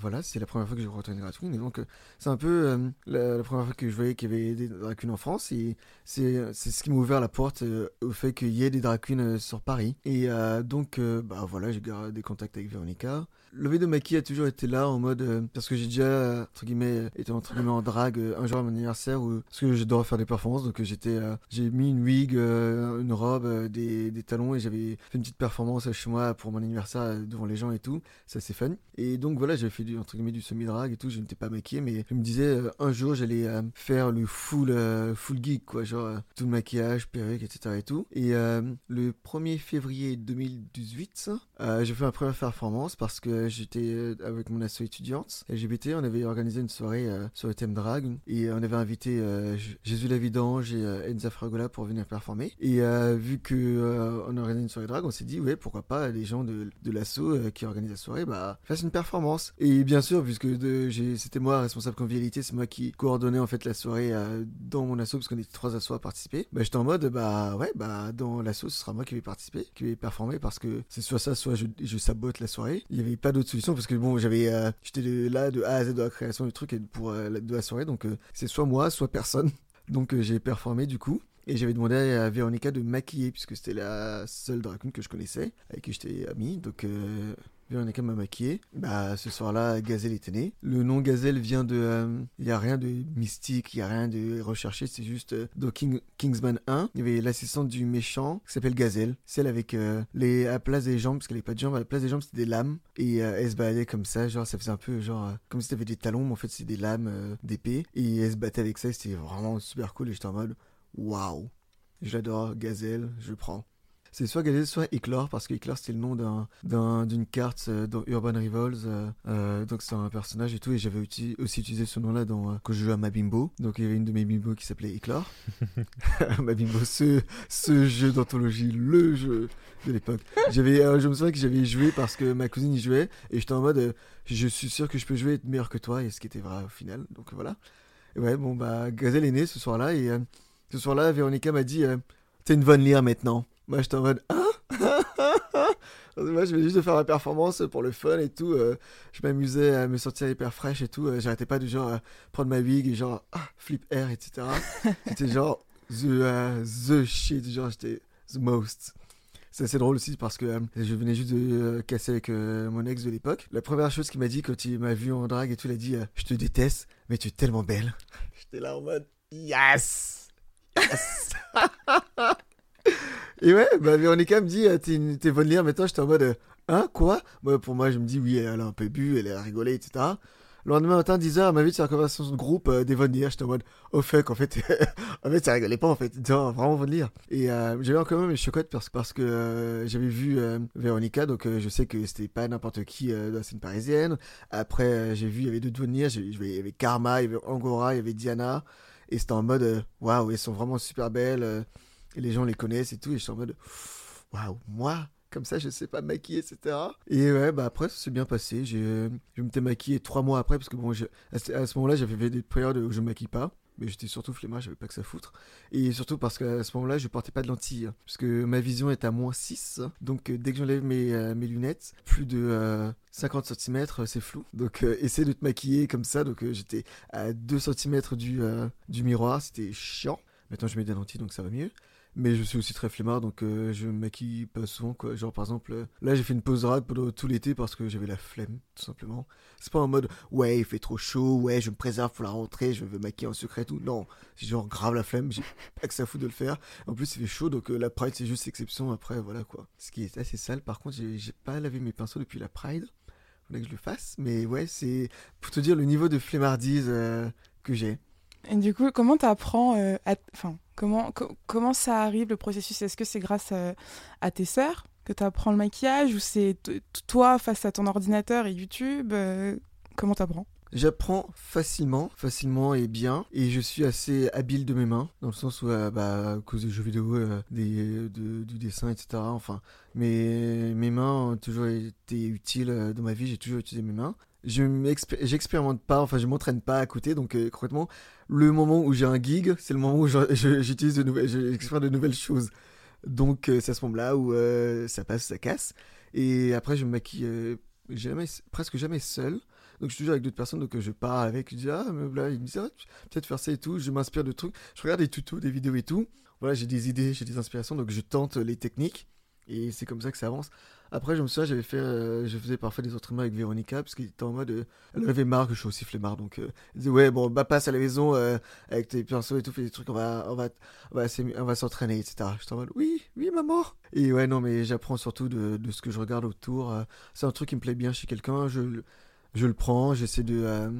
[SPEAKER 1] voilà, c'est la première fois que j'ai rencontré une drag. Et donc, c'est un peu la, première fois que je voyais qu'il y avait des drag queens en France. Et c'est ce qui m'a ouvert la porte euh, au fait qu'il y ait des drag euh, sur Paris. Et euh, donc, bah voilà, j'ai des contacts avec Véronica. Le de maquille a toujours été là en mode parce que j'ai déjà entre guillemets été entre guillemets en drague un jour à mon anniversaire où parce que j'adore faire des performances donc j'étais j'ai mis une wig une robe des, des, talons et j'avais fait une petite performance chez moi pour mon anniversaire devant les gens et tout ça c'est fun et donc voilà j'avais fait du entre guillemets du semi drague et tout je n'étais pas maquillé mais je me disais un jour j'allais faire le full full geek quoi genre euh, tout le maquillage, perruque, etc. et tout. Et euh, le 1er février 2018, euh, j'ai fait ma première performance parce que j'étais avec mon asso étudiante LGBT, on avait organisé une soirée sur le thème drag et on avait invité Jésus la Vidange et Enza Fragola pour venir performer. Et vu que on organisé une soirée drag, on s'est dit ouais pourquoi pas les gens de, de l'asso qui organisent la soirée bah fassent une performance. Et bien sûr puisque c'était moi responsable convivialité, c'est moi qui coordonnais en fait la soirée dans mon asso parce qu'on était trois assos à participer, bah, j'étais en mode, bah ouais, bah dans l'assaut, ce sera moi qui vais participer, qui vais performer parce que c'est soit ça, soit je, sabote la soirée. Il n'y avait pas d'autre solution parce que bon, j'avais, euh, j'étais là de A à Z de la création du truc et pour euh, de la soirée, donc euh, c'est soit moi, soit personne. Donc j'ai performé du coup. Et j'avais demandé à Véronica de maquiller, puisque c'était la seule drag que je connaissais, avec qui j'étais ami. Donc Véronica m'a maquillé. Bah, ce soir-là, Gazelle était né. Le nom Gazelle vient de. Il n'y a rien de mystique, il n'y a rien de recherché, c'est juste euh, dans Kingsman 1. Il y avait l'assistante du méchant qui s'appelle Gazelle. Celle avec euh, les. à la place des jambes, parce qu'elle n'avait pas de jambes, à la place des jambes, c'était des lames. Et euh, elle se baladait comme ça, genre, ça faisait un peu genre. comme si t'avais des talons, mais en fait, c'est des lames d'épée. Et elle se battait avec ça, c'était vraiment super cool. Et j'étais en mode. Waouh! J'adore Gazelle, je prends c'est soit Gazelle, soit Éclore, parce que c'était le nom d'une carte euh, dans Urban Rivals. Euh, euh, donc c'est un personnage et tout, et j'avais aussi utilisé ce nom-là dans, quand je jouais à Mabimbo. Donc il y avait une de mes bimbo qui s'appelait Éclore. Mabimbo, ce, ce jeu d'anthologie, le jeu de l'époque. J'avais, je me souviens que j'avais joué parce que ma cousine y jouait, et j'étais en mode, je suis sûr que je peux jouer et être meilleur que toi, et ce qui était vrai au final. Donc voilà. Et ouais, bon, bah, Gazelle est née ce soir-là, et ce soir-là, Véronica m'a dit, t'es une bonne lire maintenant. Moi, j'étais en mode Hein? Moi, je venais juste de faire ma performance pour le fun et tout. Euh, je m'amusais à me sentir hyper fraîche et tout. Euh, j'arrêtais pas de genre euh, prendre ma wig et genre ah, flip air, etc. C'était genre the, the shit. Genre, j'étais the most. C'est assez drôle aussi parce que je venais juste de casser avec mon ex de l'époque. La première chose qu'il m'a dit quand il m'a vu en drague et tout, il a dit Je te déteste, mais tu es tellement belle. J'étais là en mode Yes Yes Et ouais, bah, Véronica me dit, euh, t'es bonne lire maintenant, j'étais en mode, euh, hein, quoi? Bah, Pour moi, je me dis, oui, elle a un peu bu, elle a rigolé, etc. Le lendemain matin, 10h, elle m'a vu sur la conversation de groupe euh, des Von Lire. J'étais en mode, oh fuck, en fait, en fait, ça rigolait pas, en fait. Genre, vraiment Von Lire. Et j'avais quand même une chocotte parce, parce que j'avais vu Véronica, donc je sais que c'était pas n'importe qui dans la scène parisienne. Après, j'ai vu, il y avait deux Von Lire. Il y avait Karma, il y avait Angora, il y avait Diana. Et c'était en mode, waouh, elles sont vraiment super belles. Et les gens les connaissent et tout. Et je suis en mode, waouh, moi, comme ça, je sais pas maquiller, etc. Et ouais, bah après, ça s'est bien passé. J'ai, je m'étais maquillé trois mois après, parce que bon, à ce moment-là, j'avais fait des périodes où je me maquille pas. J'étais surtout flemmard, j'avais pas que ça foutre. Et surtout parce qu'à ce moment-là, je portais pas de lentilles, hein, parce que ma vision est à moins 6. Donc euh, dès que j'enlève mes, euh, lunettes, plus de 50 cm, c'est flou. Donc essayer de te maquiller comme ça, donc j'étais à 2 cm du, du miroir, c'était chiant. Maintenant je mets des lentilles, donc ça va mieux. Mais je suis aussi très flemmard, donc euh, je me maquille pas souvent, quoi. Genre, par exemple, euh, là, j'ai fait une pause drague pendant tout l'été parce que j'avais la flemme, tout simplement. C'est pas en mode, ouais, il fait trop chaud, ouais, je me préserve pour la rentrée, je veux maquiller en secret, tout. Non, j'ai genre grave la flemme, j'ai pas que ça fout de le faire. En plus, il fait chaud, donc euh, la Pride, c'est juste exception après, voilà, quoi. Ce qui est assez sale, par contre, j'ai pas lavé mes pinceaux depuis la Pride. Faudrait que je le fasse, mais ouais, c'est pour te dire le niveau de flemmardise que j'ai.
[SPEAKER 3] Et du coup, comment tu apprends à... Enfin, comment, comment ça arrive le processus? Est-ce que c'est grâce à, tes sœurs que tu apprends le maquillage ou c'est toi face à ton ordinateur et YouTube euh, Comment tu apprends
[SPEAKER 1] J'apprends facilement, facilement et bien, et je suis assez habile de mes mains, dans le sens où, euh, bah, à cause des jeux vidéo, euh, des, du dessin, etc. Enfin, mes, mes mains ont toujours été utiles dans ma vie, j'ai toujours utilisé mes mains je j'expérimente pas, enfin je m'entraîne pas à côté, donc euh, concrètement, le moment où j'ai un gig, c'est le moment où j'utilise de nouvelles, j'expère de nouvelles choses. Donc euh, c'est à ce moment-là où euh, ça passe, ça casse. Et après je me maquille jamais, presque jamais seul. Donc je suis toujours avec d'autres personnes, donc je parle avec, je dis ah mais là, ils me disent ah, peut-être faire ça et tout, je m'inspire de trucs, je regarde des tutos, des vidéos et tout. Voilà, j'ai des idées, j'ai des inspirations, donc je tente les techniques. Et c'est comme ça que ça avance. Après, je me souviens, j'avais fait, euh, je faisais parfois des entraînements avec Véronica, parce qu'il était en mode, euh, elle avait marre que je suis aussi flemmard, donc euh, elle disait, ouais, bon, bah passe à la maison avec tes pinceaux et tout, fais des trucs, on va, on va, on va, s'entraîner, etc. J'étais en mode, oui, oui, maman. Et ouais, non, mais j'apprends surtout de, de, ce que je regarde autour. c'est un truc qui me plaît bien chez quelqu'un, je, je le prends, j'essaie de,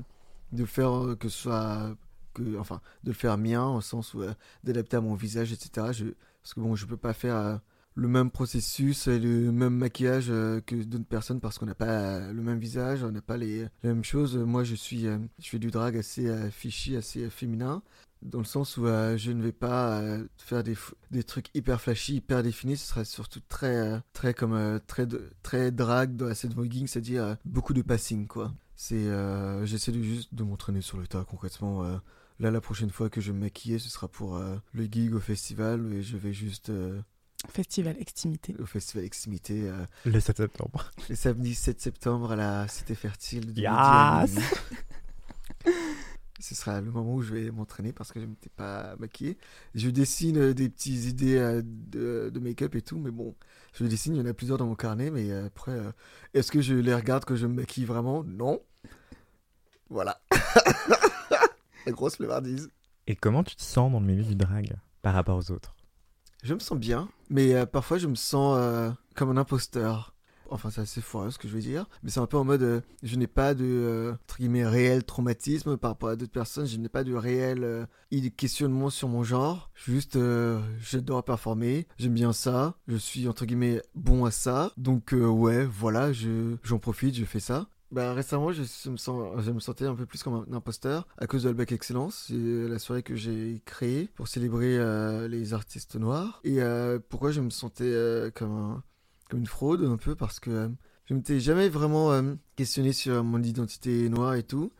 [SPEAKER 1] de faire que ce soit, que, enfin, de le faire mien, au sens où d'adapter à mon visage, etc. Je, parce que bon, je peux pas faire le même processus et le même maquillage euh, que d'autres personnes parce qu'on n'a pas le même visage, on n'a pas les, mêmes choses. Moi, je suis, euh, je fais du drag assez euh, fishy, assez féminin, dans le sens où je ne vais pas faire des, des trucs hyper flashy, hyper définis. Ce sera surtout très, très comme très, très drag dans la scène voguing, c'est-à-dire beaucoup de passing, quoi. C'est, j'essaie de juste de m'entraîner sur le tas concrètement. Là, la prochaine fois que je vais me maquiller, ce sera pour le gig au festival et je vais juste
[SPEAKER 3] Festival Extimité.
[SPEAKER 1] Au Festival Extimité. Euh,
[SPEAKER 4] le 7 septembre.
[SPEAKER 1] Le samedi 7 septembre à la Cité Fertile.
[SPEAKER 4] De yes
[SPEAKER 1] Ce sera le moment où je vais m'entraîner parce que je ne m'étais pas maquillé. Je dessine euh, des petites idées euh, de, de make-up et tout, mais bon, je dessine, il y en a plusieurs dans mon carnet, mais après, est-ce que je les regarde quand je me maquille vraiment? Non. Voilà. la grosse flemmardise.
[SPEAKER 4] Et comment tu te sens dans le milieu du drag par rapport aux autres?
[SPEAKER 1] Je me sens bien, mais euh, parfois je me sens euh, comme un imposteur. Enfin, c'est assez fort ce que je veux dire, mais c'est un peu en mode euh, je n'ai pas de entre guillemets réel traumatisme par rapport à d'autres personnes, je n'ai pas de réel questionnement sur mon genre. Juste, j'adore performer, j'aime bien ça, je suis entre guillemets bon à ça, donc ouais, voilà, je j'en profite, je fais ça. Bah, récemment, je, me sentais un peu plus comme un imposteur à cause de Albac Excellence. C'est la soirée que j'ai créée pour célébrer euh, les artistes noirs. Et euh, pourquoi je me sentais euh, comme, une fraude un peu? Parce que je m'étais jamais vraiment questionné sur mon identité noire et tout.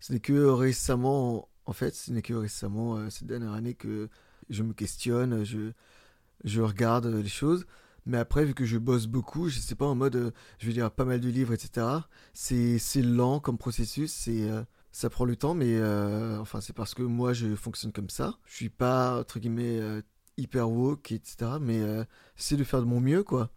[SPEAKER 1] Ce n'est que récemment, en fait, ce n'est que récemment, cette dernière année, que je me questionne, je regarde les choses. Mais après, vu que je bosse beaucoup, je sais pas en mode, euh, je vais lire pas mal de livres, etc. C'est, c'est lent comme processus, c'est, euh, ça prend le temps, mais euh, enfin, c'est parce que moi, je fonctionne comme ça. Je suis pas, entre guillemets, hyper woke, etc. Mais c'est de faire de mon mieux, quoi.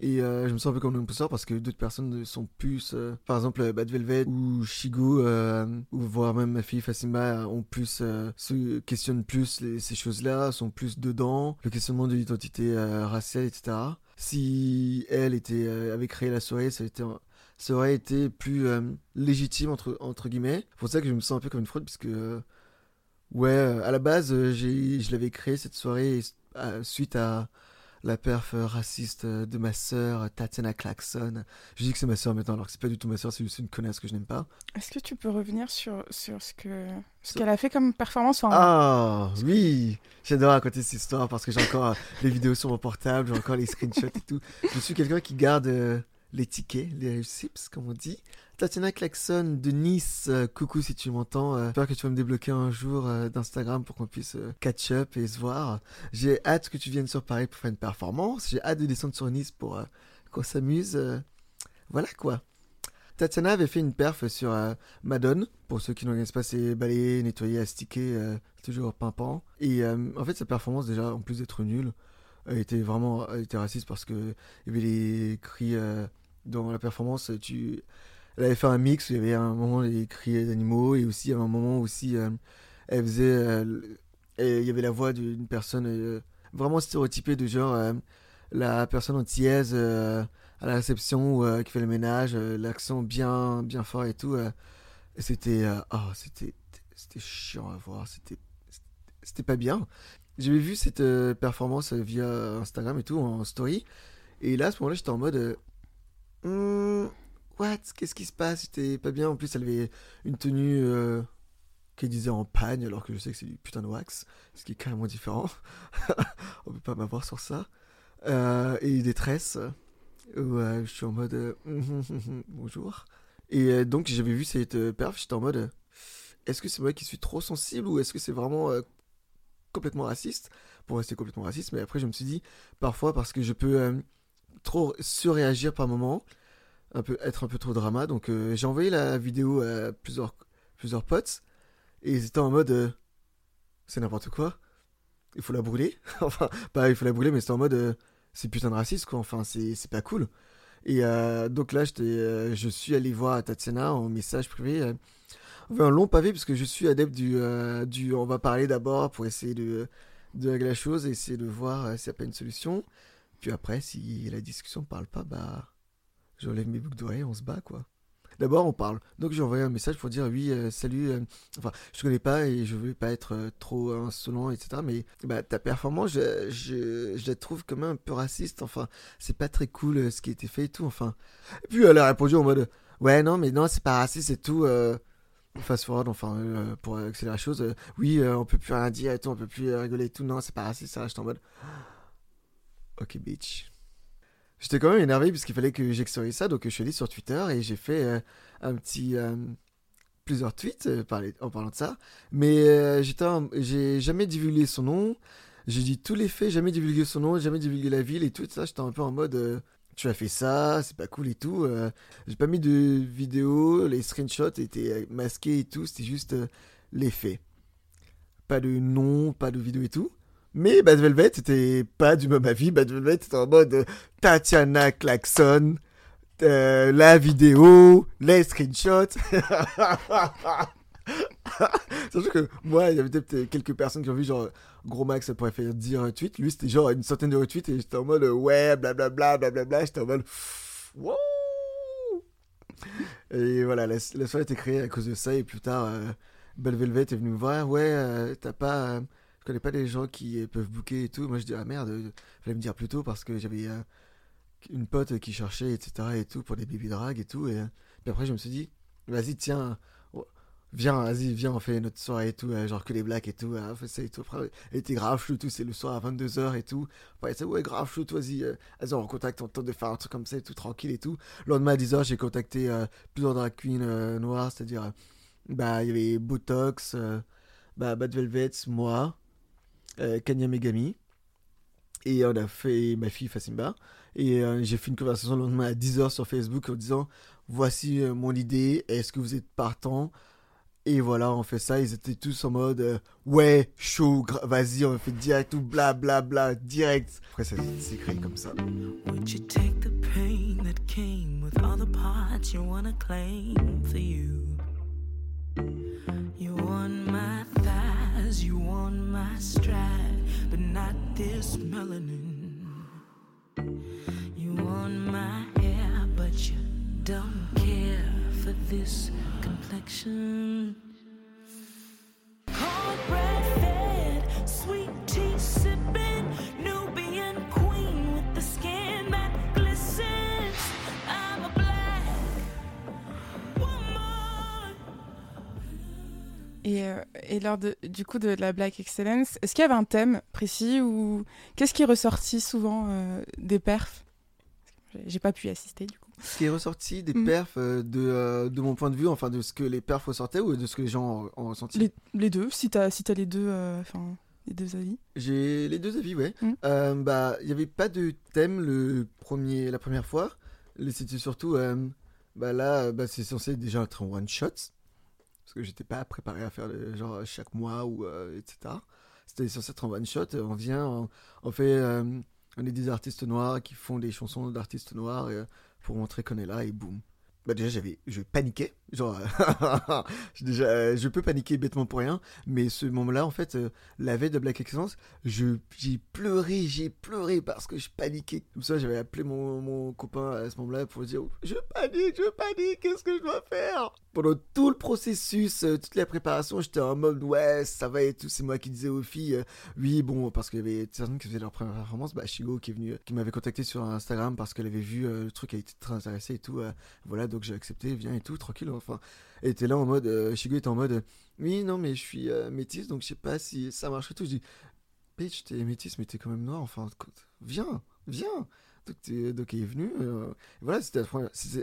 [SPEAKER 1] Et je me sens un peu comme un imposteur parce que d'autres personnes sont plus, par exemple Bad Velvet ou Shigo, ou voire même ma fille Fatima, ont plus, se questionnent plus ces choses-là, sont plus dedans, le questionnement de l'identité raciale, etc. Si elle avait créé la soirée, ça, aurait été plus légitime, entre, entre guillemets. C'est pour ça que je me sens un peu comme une fraude, puisque, ouais, à la base, je l'avais créé cette soirée suite à la perf raciste de ma sœur Tatiana Clarkson. Je dis que c'est ma sœur maintenant, alors que c'est pas du tout ma sœur, c'est juste une connasse que je n'aime pas.
[SPEAKER 3] Est-ce que tu peux revenir sur, sur ce que ce qu'elle a fait comme performance en...
[SPEAKER 1] Ah oui, j'adore raconter cette histoire parce que j'ai encore les vidéos sur mon portable, j'ai encore les screenshots et tout. Je suis quelqu'un qui garde euh, les tickets, les receipts, comme on dit. Tatiana Klaxon de Nice, euh, coucou si tu m'entends. Euh, J'espère que tu vas me débloquer un jour euh, d'Instagram pour qu'on puisse catch up et se voir. J'ai hâte que tu viennes sur Paris pour faire une performance. J'ai hâte de descendre sur Nice pour qu'on s'amuse. voilà quoi. Tatiana avait fait une perf sur Madone. Pour ceux qui n'en connaissent pas, c'est balayer, nettoyer, astiquer, toujours pimpant. Et en fait, sa performance, déjà, en plus d'être nulle, était vraiment était raciste parce que il y avait les cris dans la performance. Tu, elle avait fait un mix où il y avait un moment les cris d'animaux et aussi il y avait un moment aussi euh, elle faisait euh, il y avait la voix d'une personne euh, vraiment stéréotypée de genre la personne antillaise à la réception qui fait le ménage, l'accent bien bien fort et tout. c'était oh, chiant à voir, c'était c'était pas bien. J'avais vu cette performance via Instagram et tout en story et là à ce moment-là j'étais en mode Hmm, what? Qu'est-ce qui se passe? C'était pas bien. En plus, elle avait une tenue euh, qu'elle disait en pagne, alors que je sais que c'est du putain de wax, ce qui est carrément différent. On peut pas m'avoir sur ça. Euh, et des tresses. Ouais, je suis en mode euh, bonjour. Et donc, j'avais vu cette perf, j'étais en mode est-ce que c'est moi qui suis trop sensible ou est-ce que c'est vraiment complètement raciste? Pour rester complètement raciste, mais après, je me suis dit parfois parce que je peux trop surréagir par moment, un peu, être un peu trop drama. Donc euh, j'ai envoyé la vidéo à plusieurs, plusieurs potes et ils étaient en mode euh, c'est n'importe quoi, il faut la brûler. enfin, pas il faut la brûler, mais c'était en mode euh, c'est putain de raciste quoi, enfin c'est pas cool. Et donc là, je suis allé voir Tatiana en message privé. On un long pavé parce que je suis adepte du, du on va parler d'abord pour essayer de, de régler la chose essayer de voir s'il n'y a pas une solution. Puis après, si la discussion ne parle pas, bah, j'enlève mes boucles d'oreilles, on se bat, quoi. D'abord, on parle. Donc, j'ai envoyé un message pour dire oui, euh, salut. Euh, enfin, je connais pas et je veux pas être euh, trop insolent, etc. Mais bah, ta performance, je, je, la trouve quand même un peu raciste. Enfin, c'est pas très cool ce qui a été fait et tout. Enfin, et puis elle a répondu en mode ouais, non, mais non, c'est pas raciste et tout. fast forward, enfin, pour accélérer la chose. oui, on peut plus rien dire et tout, on peut plus rigoler et tout. Non, c'est pas raciste. Ça reste en mode Ok, bitch. J'étais quand même énervé puisqu'il fallait que j'exorcise ça, donc je suis allé sur Twitter et j'ai fait euh, un petit. Euh, plusieurs tweets euh, en parlant de ça. Mais j'ai jamais divulgué son nom. J'ai dit tous les faits, jamais divulgué son nom, jamais divulgué la ville et tout ça. J'étais un peu en mode. tu as fait ça, c'est pas cool et tout. j'ai pas mis de vidéo, les screenshots étaient masqués et tout, c'était juste les faits. Pas de nom, pas de vidéo et tout. Mais Bad Velvet c'était pas du même avis. Bad Velvet était en mode euh, Tatiana Klaxon, euh, la vidéo, les screenshots. Surtout que moi, il y avait peut-être quelques personnes qui ont vu genre Gros Max pourrait faire dire un tweet. Lui, c'était genre une centaine de retweets et j'étais en mode ouais, blablabla, blablabla. J'étais en mode wow. Et voilà, la, soirée était créée à cause de ça. Et plus tard, euh, Bad Velvet est venu me voir. Ouais, t'as pas connais pas les gens qui peuvent booker et tout. Moi, je dis, ah merde, fallait me dire plus tôt parce que j'avais euh, une pote qui cherchait, etc. et tout, pour des baby drag et tout. Et puis après, je me suis dit, vas-y, tiens, oh, viens, vas-y, viens, on fait notre soirée et tout, euh, genre que les blacks et tout, fait ça tout. Après, elle était grave chou, tout, c'est le soir à 22h et tout. Après, c'est ouais, grave chou, vas-y, euh, on contacte, on tente de faire un truc comme ça et tout, tranquille et tout. Le lendemain à 10h, j'ai contacté plusieurs drag queens noirs, c'est-à-dire, bah, il y avait Botox, bah, Bad Velvet, moi, euh, Kanya Megami. Et on a fait ma fille Fasimba. Et euh, j'ai fait une conversation le lendemain à 10h sur Facebook en disant Voici euh, mon idée, est-ce que vous êtes partant? Et voilà, on fait ça. Ils étaient tous en mode Ouais, chaud, vas-y, on fait direct ou bla bla direct. Après, ça s'est créé comme ça. Would you take the pain that came with all the parts you claim for you? Thighs, you want my stride, but not this melanin. You want my hair, but you don't care for this complexion. Cornbread fed, sweet tea
[SPEAKER 3] Et, euh, et lors de, du coup de la Black Excellence, est-ce qu'il y avait un thème précis ou qu'est-ce qui est ressorti souvent euh, des perfs? J'ai pas pu y assister du coup.
[SPEAKER 1] Ce qui est ressorti des
[SPEAKER 3] Mm.
[SPEAKER 1] perfs euh, de, euh, de mon point de vue, enfin de ce que les perfs ressortaient ou de ce que les gens ont, ont ressenti
[SPEAKER 3] Les, les deux, si t'as si t'as les deux, enfin les deux avis.
[SPEAKER 1] J'ai les deux avis, ouais.
[SPEAKER 3] Mm.
[SPEAKER 1] Bah, il n'y avait pas de thème le premier, la première fois. C'était surtout, bah là, bah, c'est censé déjà être en one shot. Parce que j'étais pas préparé à faire le- genre chaque mois ou euh, etc. C'était censé être en one shot. On vient, on, fait, euh, on est des artistes noirs qui font des chansons d'artistes noirs euh, pour montrer qu'on est là et boum. Bah déjà j'avais, je paniquais, genre, je- euh, peux paniquer bêtement pour rien, mais ce moment-là en fait, euh, la veille de Black Excellence, je j'ai pleuré, j'ai pleuré parce que je paniquais. Comme ça, j'avais appelé mon, mon copain à ce moment-là pour dire Je panique, je panique, qu'est-ce que je dois faire? Pendant tout le processus, euh, toute la préparation, j'étais en mode Ouais, ça va et tout. C'est moi qui disais aux filles euh, Oui, bon, parce qu'il y avait certaines qui faisaient leur première performance. Bah, Shigo qui est venu, qui m'avait contacté sur Instagram parce qu'elle avait vu euh, le truc, elle était très intéressée et tout. euh, voilà, donc j'ai accepté, viens et tout, tranquille. Enfin, elle était là en mode euh, était en mode Oui, non, mais je suis euh, métisse, donc je sais pas si ça marche et tout. Je dis Bitch, t'es métisse, mais t'es quand même noir, enfin, viens, viens. Donc, t'es- donc elle est venue. euh, voilà, c'était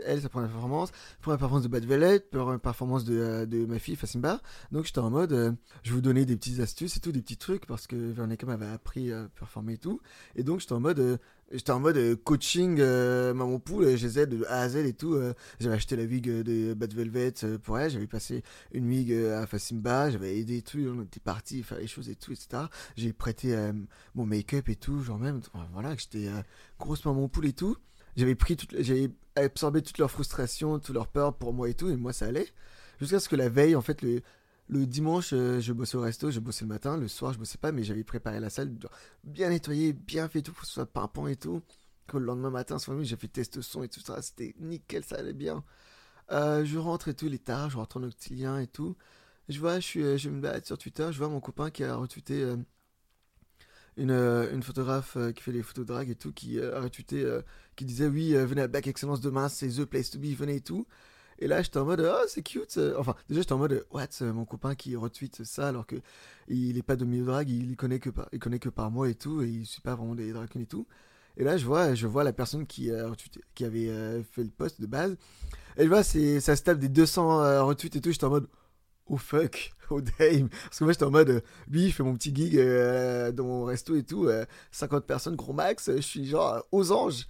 [SPEAKER 1] elle, sa première performance. Première performance de Bad Velvet, première performance de, euh, de ma fille, Fasimba. Donc j'étais en mode, euh, je vous donner des petites astuces et tout, des petits trucs, parce que Veronica m'avait appris à performer et tout. Et donc j'étais en mode, euh, j'étais en mode euh, coaching euh, maman poule, je les aide de A à Z et tout. euh. j'avais acheté la wig euh, de Bad Velvet euh, pour elle, j'avais passé une wig euh, à Fasimba, j'avais aidé et tout, on était parti faire les choses et tout, etc. J'ai prêté euh, mon make-up et tout, genre même, voilà, j'étais euh, grosse maman poule et tout. J'avais pris j'avais absorbé toute leur frustration, toute leur peur pour moi et tout, et moi ça allait. Jusqu'à ce que la veille, en fait, le, le dimanche, euh, je bossais au resto, je bossais le matin, le soir, je bossais pas, mais j'avais préparé la salle, bien nettoyé, bien fait tout pour que ce soit pimpant et tout. Que le lendemain matin, sur j'ai fait test son et tout ça, c'était nickel, ça allait bien. Euh, je rentre et tout, il est tard, je rentre en octilien et tout. Je vois, je, suis, euh, je me balade sur Twitter, je vois mon copain qui a retweeté une, une photographe qui fait les photos drag et tout, qui a retweeté, qui disait oui, venez à Black Excellence demain, c'est The Place to Be, venez et tout. Et là, j'étais en mode, oh, c'est cute. euh. Enfin, déjà, j'étais en mode, what, euh, mon copain qui retweet ça alors que il est pas de milieu drag, il connaît que par, il connaît que par moi et tout, et il suit pas vraiment des drag et tout. Et là, je vois, je vois la personne qui, retweeté- qui avait euh, fait le post de base. Et je vois, c'est, ça se tape des 200 euh, retweets et tout. J'étais en mode, oh fuck, oh damn. Parce que moi, j'étais en mode, euh, oui, je fais mon petit gig euh, dans mon resto et tout. euh, 50 personnes, gros max. Je suis genre euh, aux anges.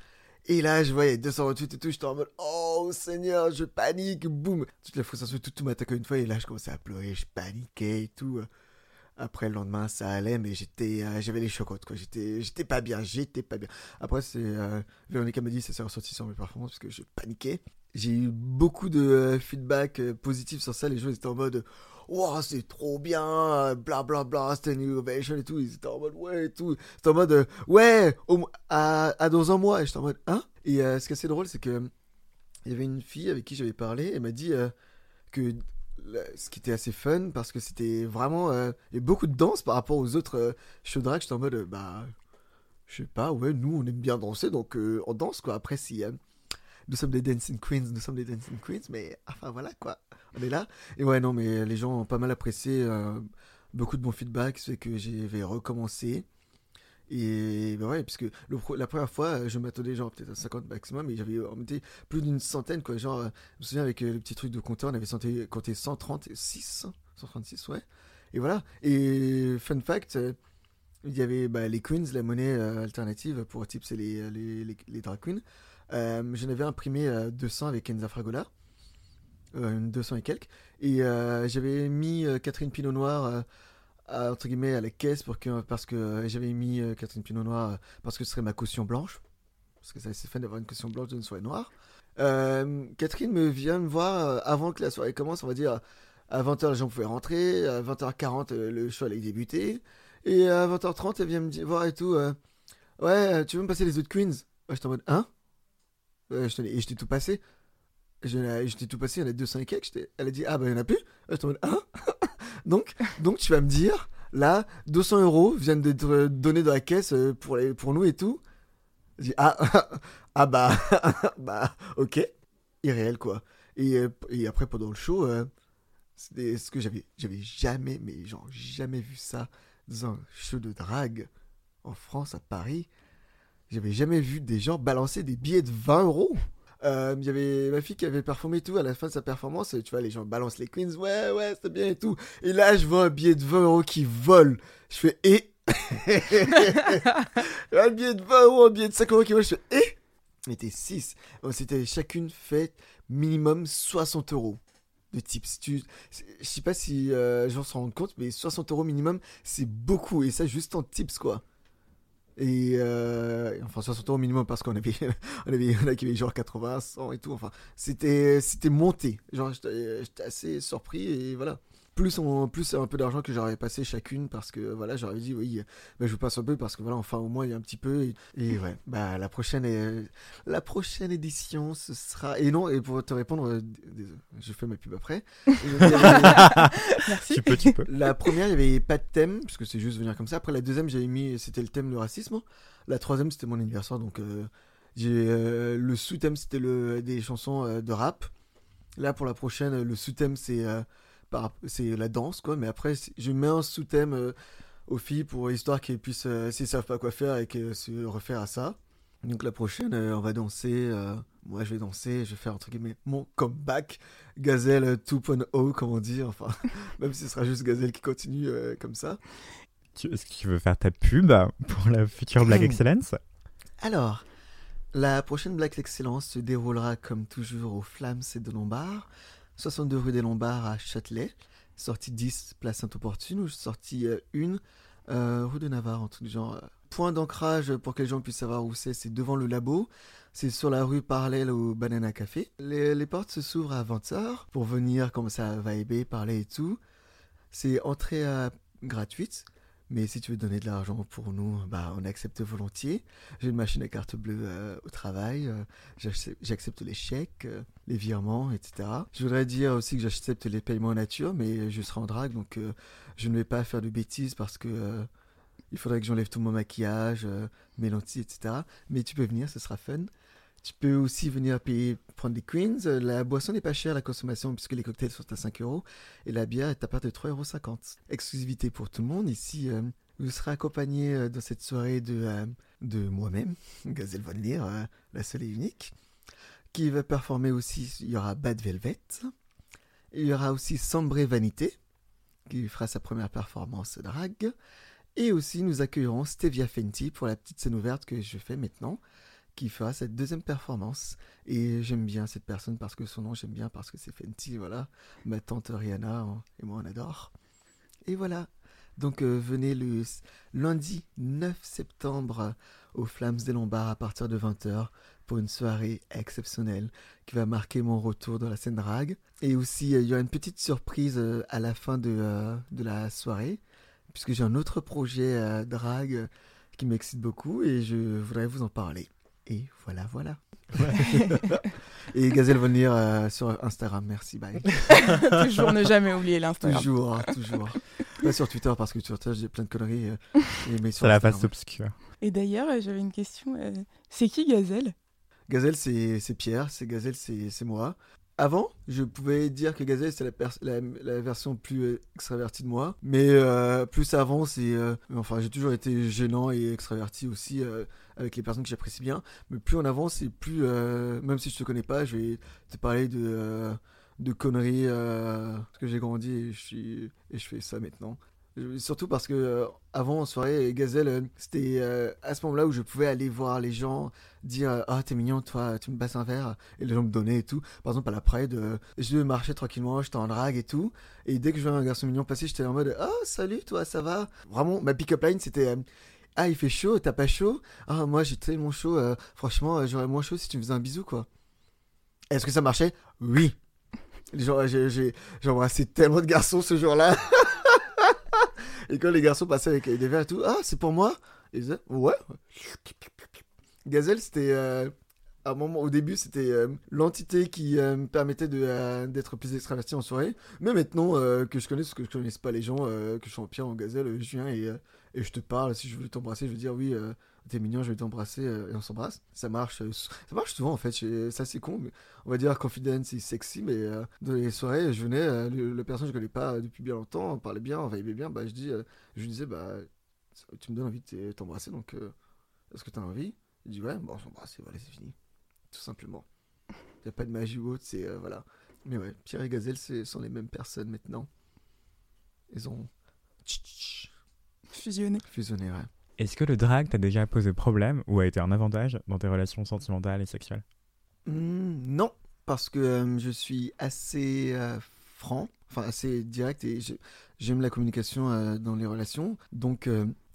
[SPEAKER 1] Et là, je voyais 200 retweets et tout. J'étais en mode, oh Seigneur, je panique, boum. Toute la frustration, tout, tout m'attaquait une fois. Et là, je commençais à pleurer, je paniquais et tout. Après le lendemain, ça allait, mais j'étais, euh, j'avais les chocottes, quoi. J'étais, j'étais pas bien, j'étais pas bien. Après, c'est euh, Véronica m'a dit, ça s'est ressorti sur mes performances parce que je paniquais. J'ai eu beaucoup de euh, feedback euh, positif sur ça. Les gens étaient en mode, wow, c'est trop bien, bla bla bla, c'était une innovation et tout. Ils étaient en mode, ouais, et tout. C'était en mode, euh, ouais, à, à dans un mois. Et j'étais en mode, hein? Et euh, ce qui est assez drôle, c'est que il y avait une fille avec qui j'avais parlé. Elle m'a dit euh, que ce qui était assez fun parce que c'était vraiment il y a beaucoup de danse par rapport aux autres euh, shows drag j'étais en mode bah je sais pas ouais nous on aime bien danser donc on danse quoi après si nous sommes des dancing queens nous sommes des dancing queens mais enfin voilà quoi on est là et ouais non mais les gens ont pas mal apprécié euh, beaucoup de bons feedbacks c'est que j'ai recommencé et bah ouais, parce que le pro- la première fois, je m'attendais genre peut-être à 50 maximum, et j'avais euh, monté plus d'une centaine, quoi. Genre, euh, je me souviens avec euh, le petit truc de compteur, on avait compté, compté 136, 136, ouais. Et voilà. Et fun fact, il y avait bah, les queens, la monnaie alternative pour tips et les, les, les, les drag queens. Euh, J'en avais imprimé euh, 200 avec Kenza Fragola, euh, une 200 et quelques. Et euh, j'avais mis euh, Catherine Pinot Noir euh, à, entre guillemets à la caisse pour que, parce que euh, j'avais mis euh, Catherine Pinot Noir euh, parce que ce serait ma caution blanche. Parce que c'est fun d'avoir une caution blanche d'une soirée noire. Euh, Catherine me vient me voir euh, avant que la soirée commence, on va dire à 20h les gens pouvaient rentrer, à 20h40 euh, le show allait débuter, et à 20h30 elle vient me voir et tout, euh, ouais, euh, tu veux me passer les autres queens? Ouais, j'étais en mode, hein? Ai- Et je t'ai tout passé. Je t'ai tout passé, il y en a 200 et quelques. Elle a dit, ah bah il y en a plus. Mode, hein? Donc, donc tu vas me dire, là, 200 euros viennent d'être donnés dans la caisse euh, pour, les, pour nous et tout. Je dis, ah, ah bah, bah, ok. Irréel, quoi. Et, euh, et après, pendant le show, euh, c'était ce que j'avais, j'avais jamais, mais genre, jamais vu ça dans un show de drague en France, à Paris. J'avais jamais vu des gens balancer des billets de 20 euros. Euh, Il y avait ma fille qui avait performé tout. À la fin de sa performance, tu vois, les gens balancent les queens. Ouais, ouais, c'était bien et tout. Et là, je vois un billet de 20 euros qui vole. Je fais et? un billet de 20 euros, un billet de 5 euros qui vole. Je fais et? On était 6. On s'était chacune fait minimum 60 euros de tips. Tu, je sais pas si euh, les gens se rendent compte, mais 60 euros minimum, c'est beaucoup. Et ça, juste en tips, quoi. Et euh, enfin 60 euros minimum parce qu'on avait, on avait, on avait genre 80, 100 et tout. Enfin, c'était, c'était monté. Genre, j'étais assez surpris et voilà plus on, plus un peu d'argent que j'aurais passé chacune parce que voilà j'aurais dit oui bah, je vous passe un peu parce que voilà enfin au moins il y a un petit peu et, ouais bah la prochaine est, la prochaine édition ce sera et non et pour te répondre euh, je fais ma pub après.
[SPEAKER 3] Merci.
[SPEAKER 4] Tu peux tu peux.
[SPEAKER 1] La première il y avait pas de thème parce que c'est juste venir comme ça. Après la deuxième j'avais mis c'était le thème du racisme. La troisième c'était mon anniversaire donc euh, j'ai euh, le sous-thème c'était le des chansons euh, de rap. Là pour la prochaine le sous-thème c'est euh, c'est la danse, quoi. Mais après, je mets un sous-thème euh, aux filles pour histoire qu'elles puissent, euh, s'ils savent pas quoi faire, et qu'elles se refaire à ça. Donc la prochaine, euh, on va danser. moi, je vais danser. Je vais faire entre guillemets mon comeback, Gazelle 2.0, comme on dit. Enfin, même si ce sera juste Gazelle qui continue comme ça.
[SPEAKER 4] Est-ce que tu veux faire ta pub pour la future Black Excellence?
[SPEAKER 1] Alors, la prochaine Black Excellence se déroulera comme toujours aux Flammes et de Lombard. 62 rue des Lombards à Châtelet, sortie 10 place Sainte-Opportune, ou sortie 1 euh, rue de Navarre, en tout genre. Point d'ancrage pour que les gens puissent savoir où c'est, c'est devant le labo. C'est sur la rue parallèle au Banana Café. Les, les portes se s'ouvrent à 20h pour venir commencer à vibrer, parler et tout. C'est entrée euh, gratuite. Mais si tu veux donner de l'argent pour nous, bah, on accepte volontiers. J'ai une machine à carte bleue euh, au travail. Euh, j'accepte les chèques, euh, les virements, etc. Je voudrais dire aussi que j'accepte les paiements en nature, mais je serai en drague, donc je ne vais pas faire de bêtises parce que il faudrait que j'enlève tout mon maquillage, mes lentilles, etc. Mais tu peux venir, ce sera fun. Tu peux aussi venir payer, prendre des queens. La boisson n'est pas chère, la consommation, puisque les cocktails sont à 5 euros. Et la bière est à partir de 3,50 euros. Exclusivité pour tout le monde. Ici, euh, vous serez accompagné euh, dans cette soirée de, euh, de moi-même, Gazelle Von Leer, la seule et unique. Qui va performer aussi, il y aura Bad Velvet. Il y aura aussi Sambré Vanité, qui fera sa première performance drag. Et aussi, nous accueillerons Stevia Fenty pour la petite scène ouverte que je fais maintenant qui fera cette deuxième performance. Et j'aime bien cette personne parce que son nom, j'aime bien parce que c'est Fenty, voilà. Ma tante Rihanna et moi, on adore. Et voilà. Donc euh, venez le lundi 9 septembre aux Flammes des Lombards à partir de 20h pour une soirée exceptionnelle qui va marquer mon retour dans la scène drag. Et aussi, euh, il y aura une petite surprise euh, à la fin de, de la soirée, puisque j'ai un autre projet euh, drag qui m'excite beaucoup et je voudrais vous en parler. Et voilà, voilà. et Gazelle venir euh, sur Instagram, merci, bye.
[SPEAKER 3] toujours ne jamais oublier l'Instagram.
[SPEAKER 1] toujours, hein, toujours. Pas sur Twitter parce que sur Twitter j'ai plein de conneries. euh, et, mais sur
[SPEAKER 4] C'est la face obscure.
[SPEAKER 3] Et d'ailleurs, euh, j'avais une question. euh, c'est qui Gazelle?
[SPEAKER 1] Gazelle, c'est c'est Pierre, c'est Gazelle, c'est c'est moi. Avant, je pouvais dire que Gazelle, c'est la, version plus euh, extravertie de moi. Mais euh, plus ça avance, et, euh, enfin, j'ai toujours été gênant et extraverti aussi euh, avec les personnes que j'apprécie bien. Mais plus on avance, et plus, même si je te connais pas, je vais te parler de, de conneries. parce que j'ai grandi et je fais ça maintenant. Surtout parce que euh, avant en soirée, Gazelle, euh, c'était euh, à ce moment-là où je pouvais aller voir les gens, dire Ah, t'es mignon, toi, tu me passes un verre. Et les gens me donnaient et tout. Par exemple, à la Pride, je marchais tranquillement, j'étais en drague et tout. Et dès que je voyais un garçon mignon passer, j'étais en mode Ah, salut, toi, ça va? Vraiment, ma pick-up line, c'était Ah, il fait chaud, t'as pas chaud? Ah, moi, j'ai tellement chaud. franchement, j'aurais moins chaud si tu me faisais un bisou, quoi. Est-ce que ça marchait? Oui. J'ai embrassé tellement de garçons ce jour-là. et quand les garçons passaient avec des verres et tout, ah, c'est pour moi? Ils disaient, ouais. Gazelle, c'était. euh, un moment, au début, c'était euh, l'entité qui euh, me permettait d'être plus extraverti en soirée. Mais maintenant que je connais, parce que je connais pas les gens, que je suis en pierre en gazelle, je viens et, et je te parle. Si je veux t'embrasser, je veux dire oui, t'es mignon, je vais t'embrasser euh, et on s'embrasse. Ça marche, euh, ça marche souvent en fait. Ça c'est con. Mais on va dire confidence c'est sexy, mais euh, dans les soirées, je venais, euh, le, le personne que je connais pas depuis bien longtemps, on parlait bien, on vibait bien. Bah je dis, euh, je lui disais bah tu me donnes envie de t'embrasser, donc euh, est-ce que t'as envie? Il dit ouais, bon on s'embrasse et voilà c'est fini, tout simplement. n'y a pas de magie ou autre, c'est voilà. Mais ouais, Pierre et Gazelle, ce sont les mêmes personnes maintenant. Ils ont
[SPEAKER 3] fusionné.
[SPEAKER 1] Fusionné, ouais.
[SPEAKER 4] Est-ce que le drag t'a déjà posé problème ou a été un avantage dans tes relations sentimentales et sexuelles?
[SPEAKER 1] Mmh, Non, parce que euh, je suis assez euh, franc, enfin assez direct et j'aime la communication euh, dans les relations. Donc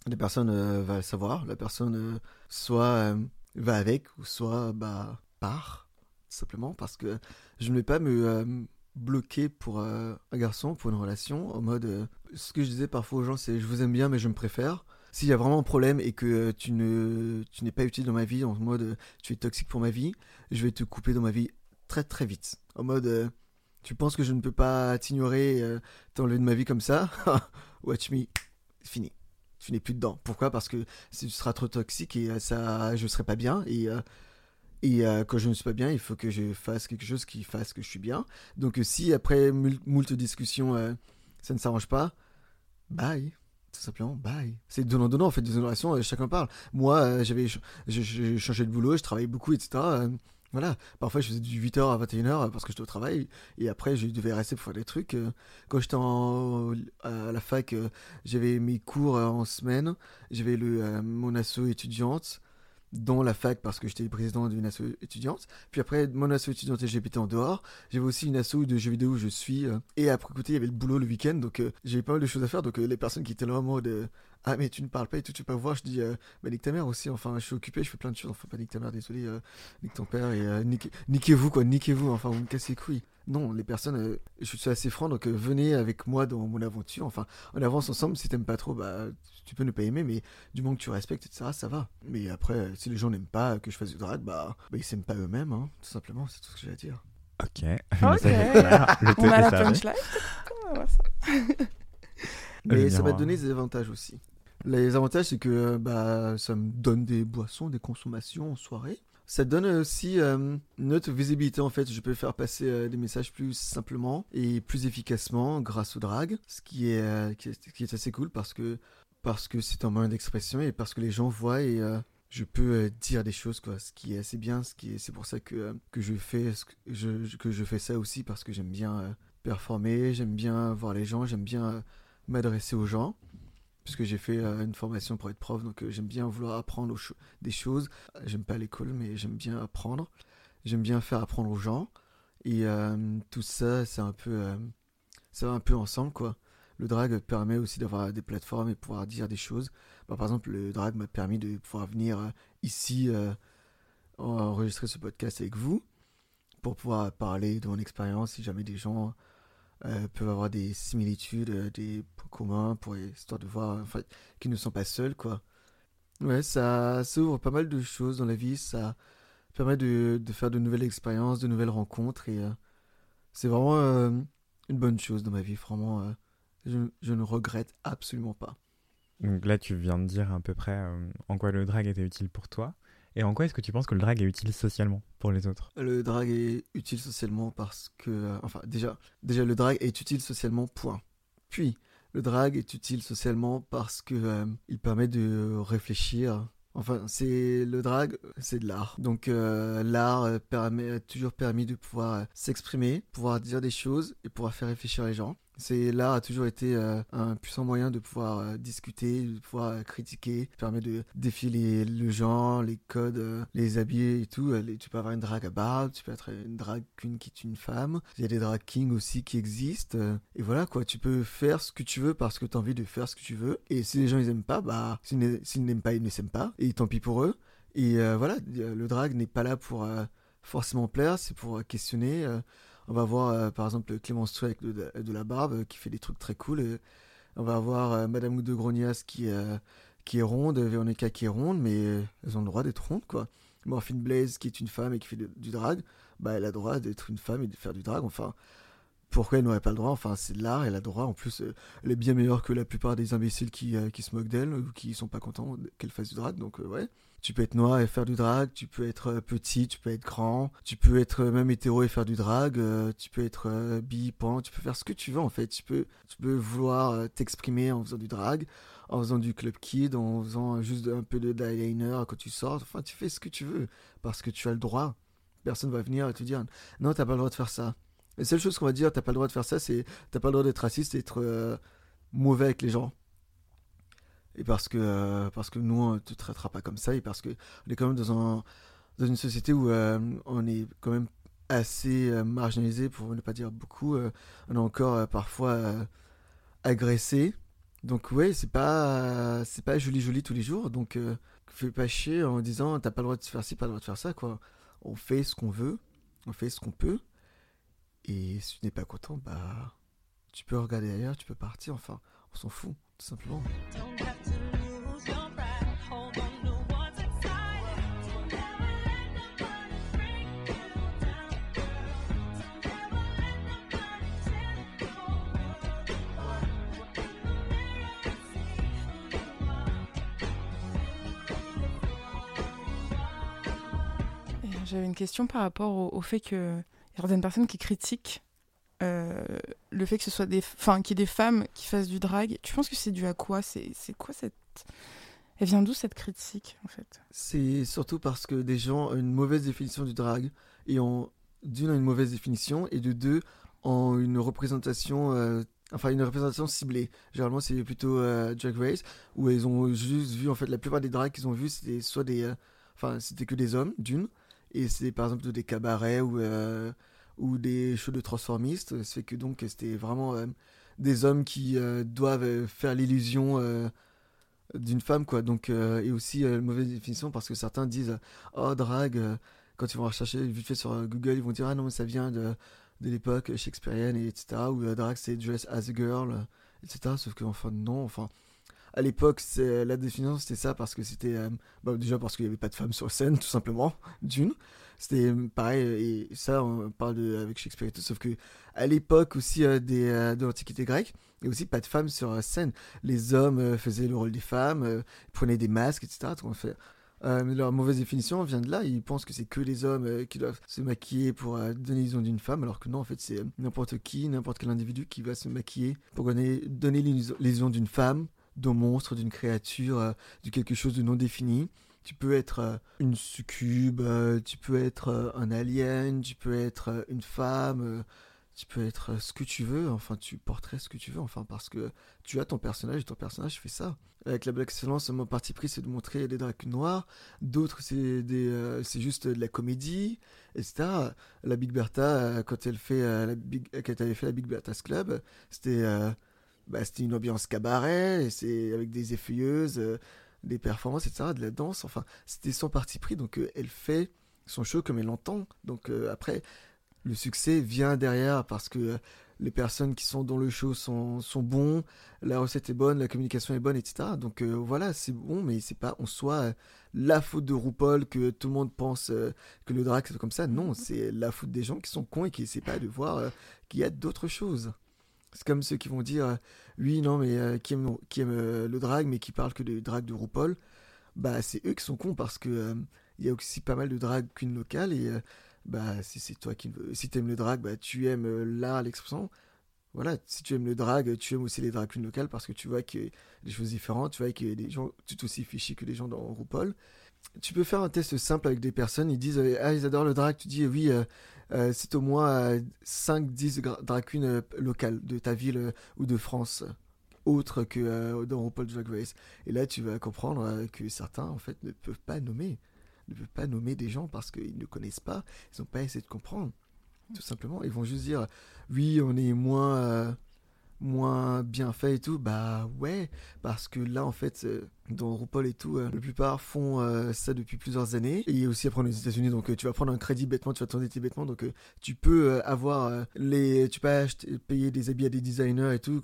[SPEAKER 1] les personnes vont le savoir, la personne soit va avec ou soit bah, part, simplement parce que je ne vais pas me bloquer pour un garçon, pour une relation, en mode ce que je disais parfois aux gens c'est je vous aime bien mais je me préfère s'il y a vraiment un problème et que tu ne tu n'es pas utile dans ma vie, en mode tu es toxique pour ma vie, je vais te couper dans ma vie très très vite. En mode euh, tu penses que je ne peux pas t'ignorer, euh, t'enlever de ma vie comme ça? Watch me, fini. Tu n'es plus dedans. Pourquoi? Parce que tu seras trop toxique et euh, ça, je serai pas bien et et quand je ne suis pas bien, il faut que je fasse quelque chose qui fasse que je suis bien. Donc si après moult discussions, ça ne s'arrange pas, bye tout simplement, bye. C'est donnant-donnant, en fait, des relations, euh, chacun parle. Moi, euh, j'avais j'ai changé de boulot, je travaillais beaucoup, etc. Euh, voilà, parfois je faisais du 8h à 21h parce que j'étais au travail, et après je devais rester pour faire des trucs. Quand j'étais à la fac, j'avais mes cours en semaine, j'avais le mon asso étudiante, dans la fac parce que j'étais président d'une asso étudiante. Puis après, mon asso étudiante j'habitais en dehors. J'avais aussi une asso de jeux vidéo où je suis. Euh, et après, côté, il y avait le boulot le week-end. Donc, euh, j'avais pas mal de choses à faire. Donc, euh, les personnes qui étaient là en mode Ah, mais tu ne parles pas et tout, tu peux pas voir. Je dis Bah, nique ta mère aussi. Enfin, je suis occupé, je fais plein de choses. Enfin, pas nique ta mère, désolé. nique ton père et niquez-vous, quoi. Niquez-vous. Enfin, vous me cassez les couilles. Non, les personnes, euh, je suis assez franc, donc euh, venez avec moi dans mon aventure. Enfin, on avance ensemble. Si t'aimes pas trop, bah, tu peux ne pas aimer, mais du moment que tu respectes, etc., ça va. Mais après, si les gens n'aiment pas que je fasse du drag, bah, bah ils s'aiment pas eux-mêmes, hein, tout simplement. C'est tout ce que j'ai à dire.
[SPEAKER 4] Ok.
[SPEAKER 3] ok. on a la punchline.
[SPEAKER 1] mais ça va te donner des avantages aussi. Les avantages, c'est que bah, ça me donne des boissons, des consommations en soirée. Ça donne aussi euh, une autre visibilité en fait. Je peux faire passer euh, des messages plus simplement et plus efficacement grâce au drag, ce qui est, euh, qui, est assez cool parce que parce que c'est un moyen d'expression et parce que les gens voient et je peux dire des choses quoi. Ce qui est assez bien. Ce qui est c'est pour ça que que je fais je, que je fais ça aussi parce que j'aime bien performer, j'aime bien voir les gens, j'aime bien m'adresser aux gens puisque j'ai fait euh, une formation pour être prof, donc euh, j'aime bien vouloir apprendre des choses. J'aime pas l'école, mais j'aime bien apprendre. J'aime bien faire apprendre aux gens. Et euh, tout ça, c'est un peu, ça va un peu ensemble, quoi. Le drag permet aussi d'avoir des plateformes et pouvoir dire des choses. Bah, par exemple, le drag m'a permis de pouvoir venir ici enregistrer ce podcast avec vous pour pouvoir parler de mon expérience si jamais des gens euh, peuvent avoir des similitudes, euh, des points communs pour histoire de voir en fait, qu'ils ne sont pas seuls quoi. Ouais, ça, ça, ouvre pas mal de choses dans la vie, ça permet de, de faire de nouvelles expériences, de nouvelles rencontres et euh, c'est vraiment une bonne chose dans ma vie, vraiment. Je, ne regrette absolument pas.
[SPEAKER 4] Donc là, tu viens de dire à peu près en quoi le drag était utile pour toi. Et en quoi est-ce que tu penses que le drag est utile socialement pour les autres?
[SPEAKER 1] Le drag est utile socialement parce que... Euh, enfin, déjà, déjà, le drag est utile socialement, point. Puis, le drag est utile socialement parce que euh, il permet de réfléchir. Enfin, c'est le drag, c'est de l'art. Donc euh, l'art permet a toujours permis de pouvoir s'exprimer, pouvoir dire des choses et pouvoir faire réfléchir les gens. C'est l'art a toujours été euh, un puissant moyen de pouvoir euh, discuter, de pouvoir euh, critiquer, permet de défier le genre, les codes, les habits et tout. tu peux avoir une drag à barbe, tu peux être une drag queen qui est une femme. Il y a des drag kings aussi qui existent. et voilà quoi, tu peux faire ce que tu veux parce que tu as envie de faire ce que tu veux. Et si les gens ils aiment pas, bah s'ils n'aiment pas, ils ne s'aiment pas. Et tant pis pour eux. Et voilà, le drag n'est pas là pour forcément plaire, c'est pour questionner on va voir euh, par exemple Clémence Trou avec de, la barbe euh, qui fait des trucs très cool. on va avoir euh, Madame ou de Grognas qui, qui est ronde, Véronica qui est ronde, mais elles ont le droit d'être rondes quoi. Morphine Blaze qui est une femme et qui fait du drag, bah elle a le droit d'être une femme et de faire du drag. Enfin, pourquoi elle n'aurait pas le droit? Enfin, c'est de l'art, elle a le droit. En plus, elle est bien meilleure que la plupart des imbéciles qui, qui se moquent d'elle ou qui sont pas contents qu'elle fasse du drag. Donc, ouais. Tu peux être noir et faire du drag, tu peux être euh, petit, tu peux être grand, tu peux être euh, même hétéro et faire du drag, euh, tu peux être bi, tu peux faire ce que tu veux en fait. Tu peux, tu peux vouloir t'exprimer en faisant du drag, en faisant du club kid, en faisant juste un peu de eyeliner quand tu sors. Enfin, tu fais ce que tu veux parce que tu as le droit. personne va venir et te dire non, t'as pas le droit de faire ça. La seule chose qu'on va dire, t'as pas le droit de faire ça, c'est t'as pas le droit d'être raciste et d'être mauvais avec les gens. Et parce que, euh, parce que nous, on te traitera pas comme ça et parce qu'on est quand même dans, un, dans une société où euh, on est quand même assez marginalisé, pour ne pas dire beaucoup. on est encore parfois agressé. Donc ouais, c'est pas c'est pas joli joli tous les jours. Donc fais pas chier en disant t'as pas le droit de faire ci, pas le droit de faire ça quoi. On fait ce qu'on veut, on fait ce qu'on peut. Et si tu n'es pas content, bah tu peux regarder ailleurs, tu peux partir, enfin, on s'en fout, tout simplement.
[SPEAKER 3] J'avais une question par rapport au, fait qu'il y a certaines personnes qui critiquent euh, le fait que ce soit des, enfin, qu'il y ait des femmes qui fassent du drag. Tu penses que c'est dû à quoi? C'est quoi cette Elle vient d'où cette critique en fait?
[SPEAKER 1] C'est surtout parce que des gens ont une mauvaise définition du drag et ont d'une une mauvaise définition et de deux ont une représentation. Euh, enfin, une représentation ciblée. Généralement, c'est plutôt euh, Drag Race, où ils ont juste vu, en fait, la plupart des drags qu'ils ont vus, c'était soit des. Enfin, c'était que des hommes, d'une, et c'est par exemple des cabarets ou, euh, ou des shows de transformistes. Ça fait que donc c'était vraiment euh, des hommes qui euh, doivent faire l'illusion d'une femme, quoi. Donc, et aussi mauvaise définition parce que certains disent Oh, drag, quand ils vont rechercher vite fait sur Google, ils vont dire Ah non, mais ça vient de, de l'époque shakespearienne, et etc. Ou drag, c'est dress as a girl, etc. Sauf que, enfin, non, enfin à l'époque, la définition c'était ça parce que c'était euh, bah, déjà parce qu'il n'y avait pas de femmes sur scène, tout simplement, d'une. C'était euh, pareil, et ça, on parle de, avec Shakespeare et tout, sauf que à l'époque aussi euh, des, de l'Antiquité grecque, il n'y avait aussi pas de femmes sur scène. Les hommes faisaient le rôle des femmes, prenaient des masques, etc. Donc, fait, leur mauvaise définition vient de là. Ils pensent que c'est que les hommes qui doivent se maquiller pour donner l'illusion d'une femme, alors que non, en fait, c'est n'importe qui, n'importe quel individu qui va se maquiller pour donner, donner l'illusion d'une femme d'un monstre, d'une créature, euh, de quelque chose de non défini. Tu peux être euh, une succube, euh, tu peux être un alien, tu peux être une femme, tu peux être ce que tu veux, enfin tu porterais ce que tu veux, enfin parce que tu as ton personnage et ton personnage fait ça. Avec la Black Excellence, mon parti pris c'est de montrer des dracs noirs, d'autres c'est juste de la comédie, etc. La Big Bertha, quand elle fait la Big, quand elle avait fait la Big Bertha's Club, c'était bah, c'était une ambiance cabaret, c'est avec des effeuilleuses, euh, des performances, etc., de la danse. Enfin, c'était son parti pris. Donc, euh, elle fait son show comme elle l'entend. Donc, euh, après, le succès vient derrière parce que les personnes qui sont dans le show sont, sont bons, la recette est bonne, la communication est bonne, etc. Donc voilà, c'est bon, mais c'est pas en soi la faute de RuPaul que tout le monde pense que le drag c'est comme ça. Non, c'est la faute des gens qui sont cons et qui essaient pas de voir qu'il y a d'autres choses. C'est comme ceux qui vont dire euh, oui, non, mais euh, qui aiment, qui euh, le drag, mais qui parlent que de drag de RuPaul. Bah, c'est eux qui sont cons parce que il y a aussi pas mal de drag queen locales et bah, si c'est toi qui si aimes le drag, bah, tu aimes l'art, l'expression. Voilà, si tu aimes le drag, tu aimes aussi les drag queens locales parce que tu vois a des choses différentes, tu vois a des gens tout aussi fichus que les gens dans RuPaul tu peux faire un test simple avec des personnes, ils disent ah ils adorent le drag, tu dis oui euh, c'est au moins 5-10 euh, drag queens euh, locales de ta ville ou de France, autres que dans RuPaul Drag Race. Et là, tu vas comprendre que certains, en fait, ne peuvent pas nommer. Ne peuvent pas nommer des gens parce qu'ils ne connaissent pas, ils n'ont pas essayé de comprendre. Tout simplement. Ils vont juste dire, oui, on est moins moins bien fait et tout, bah ouais, parce que là en fait, euh, dans RuPaul et tout, euh, la plupart font euh, ça depuis plusieurs années. Et aussi prendre les États-Unis, donc tu vas prendre un crédit bêtement, tu vas t'endetter bêtement, donc tu peux avoir les, tu peux acheter, payer des habits à des designers et tout,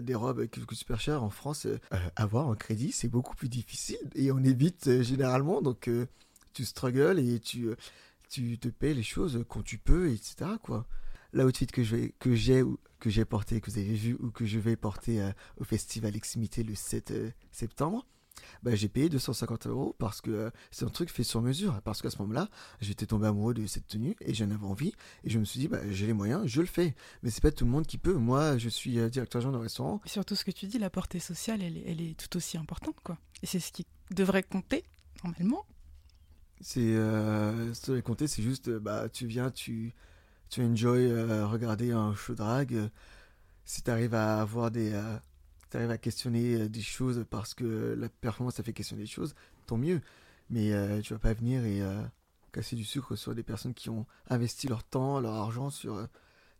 [SPEAKER 1] des robes qui coûtent super cher. En France, avoir un crédit c'est beaucoup plus difficile et on évite généralement, donc tu struggles et tu tu te payes les choses quand tu peux, etc. quoi l'outfit que j'ai que j'ai que j'ai porté, que vous avez vu ou que je vais porter euh, au festival Eximité le 7 euh, septembre, bah, j'ai payé 250 euros parce que euh, c'est un truc fait sur mesure. Parce qu'à ce moment-là, j'étais tombé amoureux de cette tenue et j'en avais envie. Et je me suis dit, bah, j'ai les moyens, je le fais. Mais c'est pas tout le monde qui peut. Moi, je suis directeur général d'un restaurant.
[SPEAKER 3] Et surtout, ce que tu dis, la portée sociale, elle, elle est tout aussi importante. quoi. Et c'est ce qui devrait compter, normalement.
[SPEAKER 1] C'est euh, ce que compter, c'est juste, bah, tu viens, tu, tu enjoy euh, regarder un show drag. si tu arrives à avoir des, euh, tu à questionner euh, des choses parce que la performance ça fait questionner des choses, tant mieux. Mais euh, tu vas pas venir et euh, casser du sucre sur des personnes qui ont investi leur temps, leur argent sur euh,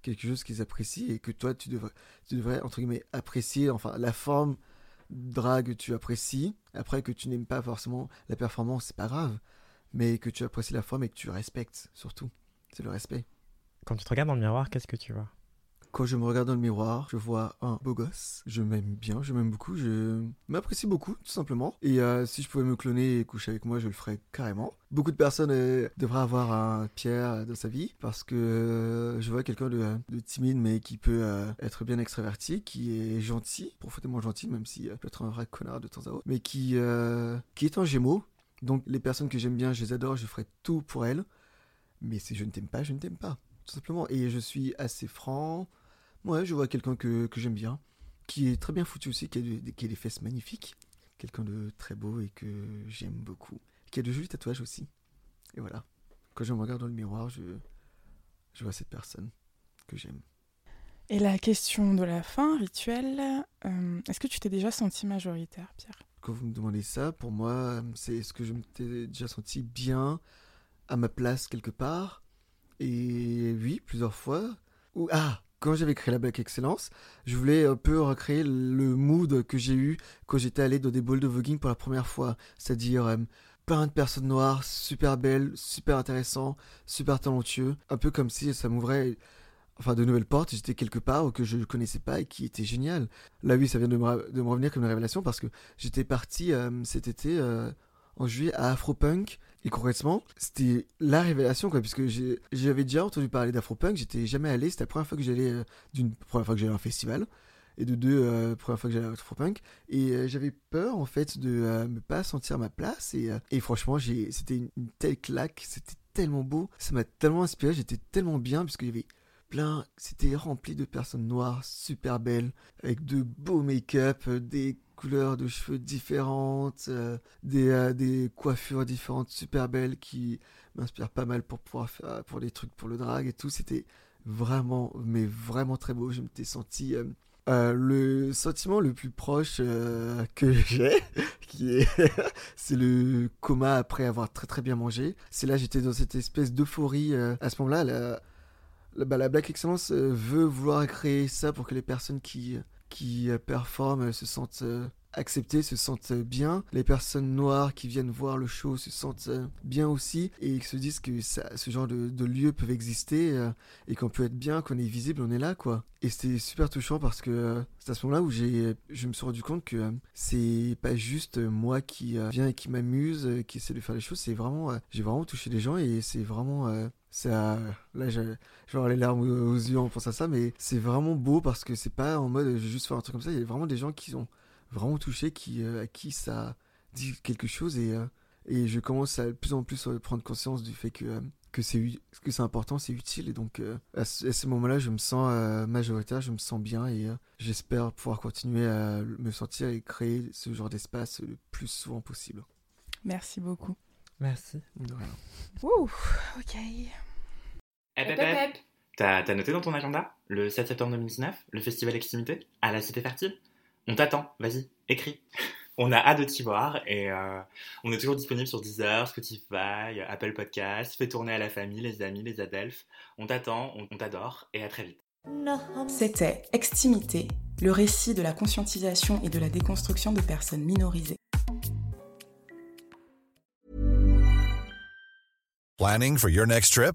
[SPEAKER 1] quelque chose qu'ils apprécient et que toi tu devrais, tu devrais entre guillemets apprécier. Enfin, la forme drague tu apprécies. Après que tu n'aimes pas forcément la performance, c'est pas grave. Mais que tu apprécies la forme et que tu respectes surtout. C'est le respect.
[SPEAKER 4] Quand tu te regardes dans le miroir, qu'est-ce que tu vois?
[SPEAKER 1] Quand je me regarde dans le miroir, je vois un beau gosse. Je m'aime bien, je m'aime beaucoup, je m'apprécie beaucoup, tout simplement. Et euh, si je pouvais me cloner et coucher avec moi, je le ferais carrément. Beaucoup de personnes euh, devraient avoir un Pierre dans sa vie parce que euh, je vois quelqu'un de, de timide mais qui peut être bien extraverti, qui est gentil, profondément gentil, même si peut être un vrai connard de temps à autre, mais qui, qui est un gémeaux. Donc les personnes que j'aime bien, je les adore, je ferai tout pour elles. Mais si je ne t'aime pas, je ne t'aime pas tout simplement. Et je suis assez franc. Ouais, je vois quelqu'un que, que j'aime bien, qui est très bien foutu aussi, qui a, des- qui a des fesses magnifiques. Quelqu'un de très beau et que j'aime beaucoup. Qui a de jolis tatouages aussi. Et voilà. Quand je me regarde dans le miroir, je, je vois cette personne que j'aime.
[SPEAKER 3] Et la question de la fin, rituel, euh, est-ce que tu t'es déjà senti majoritaire, Pierre?
[SPEAKER 1] Quand vous me demandez ça, pour moi, c'est ce que je m'étais déjà senti bien à ma place quelque part? Et oui, plusieurs fois. Ou, ah, quand j'avais créé la Black Excellence, je voulais un peu recréer le mood que j'ai eu quand j'étais allé dans des balls de voguing pour la première fois. C'est-à-dire euh, plein de personnes noires, super belles, super intéressants, super talentueux. Un peu comme si ça m'ouvrait enfin, de nouvelles portes. J'étais quelque part que je ne connaissais pas et qui était génial. Là, oui, ça vient de me, ra- de me revenir comme une révélation parce que j'étais parti euh, cet été euh, en juillet à Afropunk. Et concrètement, c'était la révélation, quoi, puisque j'avais déjà entendu parler d'Afropunk, j'étais jamais allé, c'était la première fois que j'allais, euh, d'une première fois que j'allais à un festival, et de deux, euh, première fois que j'allais à Afropunk, et euh, j'avais peur, en fait, de me pas sentir ma place, et, et franchement, c'était une, une telle claque, c'était tellement beau, ça m'a tellement inspiré, j'étais tellement bien, puisqu'il y avait plein, c'était rempli de personnes noires, super belles, avec de beaux make-up, des couleurs de cheveux différentes, euh, des, euh, des coiffures différentes, super belles, qui m'inspirent pas mal pour pouvoir faire pour les trucs pour le drag et tout. C'était vraiment, mais vraiment très beau. Je m'étais senti euh, euh, le sentiment le plus proche euh, que j'ai, qui est, c'est le coma après avoir très très bien mangé. C'est là j'étais dans cette espèce d'euphorie. euh, à ce moment-là, la, la, bah, la Black Excellence euh, veut vouloir créer ça pour que les personnes qui qui euh, performent se sentent euh, acceptées, se sentent euh, bien. Les personnes noires qui viennent voir le show se sentent bien aussi et se disent que ce genre de, lieux peuvent exister et qu'on peut être bien, qu'on est visible, on est là quoi. Et c'était super touchant parce que c'est à ce moment-là où je me suis rendu compte que euh, c'est pas juste moi qui viens et qui m'amuse, qui essaie de faire les choses, c'est vraiment, j'ai vraiment touché les gens et c'est vraiment, ça, là je, je vais avoir les larmes aux, yeux en pensant à ça, mais c'est vraiment beau parce que c'est pas en mode je vais juste faire un truc comme ça, il y a vraiment des gens qui sont vraiment touchés, qui, euh, à qui ça dit quelque chose et, euh, et je commence à de plus en plus euh, prendre conscience du fait que, euh, que c'est que c'est important, c'est utile et donc euh, à ce, à ce moment-là je me sens euh, majoritaire, je me sens bien et euh, j'espère pouvoir continuer à me sentir et créer ce genre d'espace le plus souvent possible.
[SPEAKER 3] Merci beaucoup.
[SPEAKER 4] Merci.
[SPEAKER 3] Ouh, ok.
[SPEAKER 2] Hep, hep, hep. T'as t'as noté dans ton agenda le 7 septembre 2019, le festival Extimité à la Cité Fertile? On t'attend, vas-y, écris. On a hâte de t'y voir et euh, on est toujours disponible sur Deezer, Spotify, Apple Podcasts. Fais tourner à la famille, les amis, les adelphes. On t'attend, on, on t'adore et à très vite.
[SPEAKER 3] C'était Extimité, le récit de la conscientisation et de la déconstruction de personnes minorisées.
[SPEAKER 5] Planning for your next trip?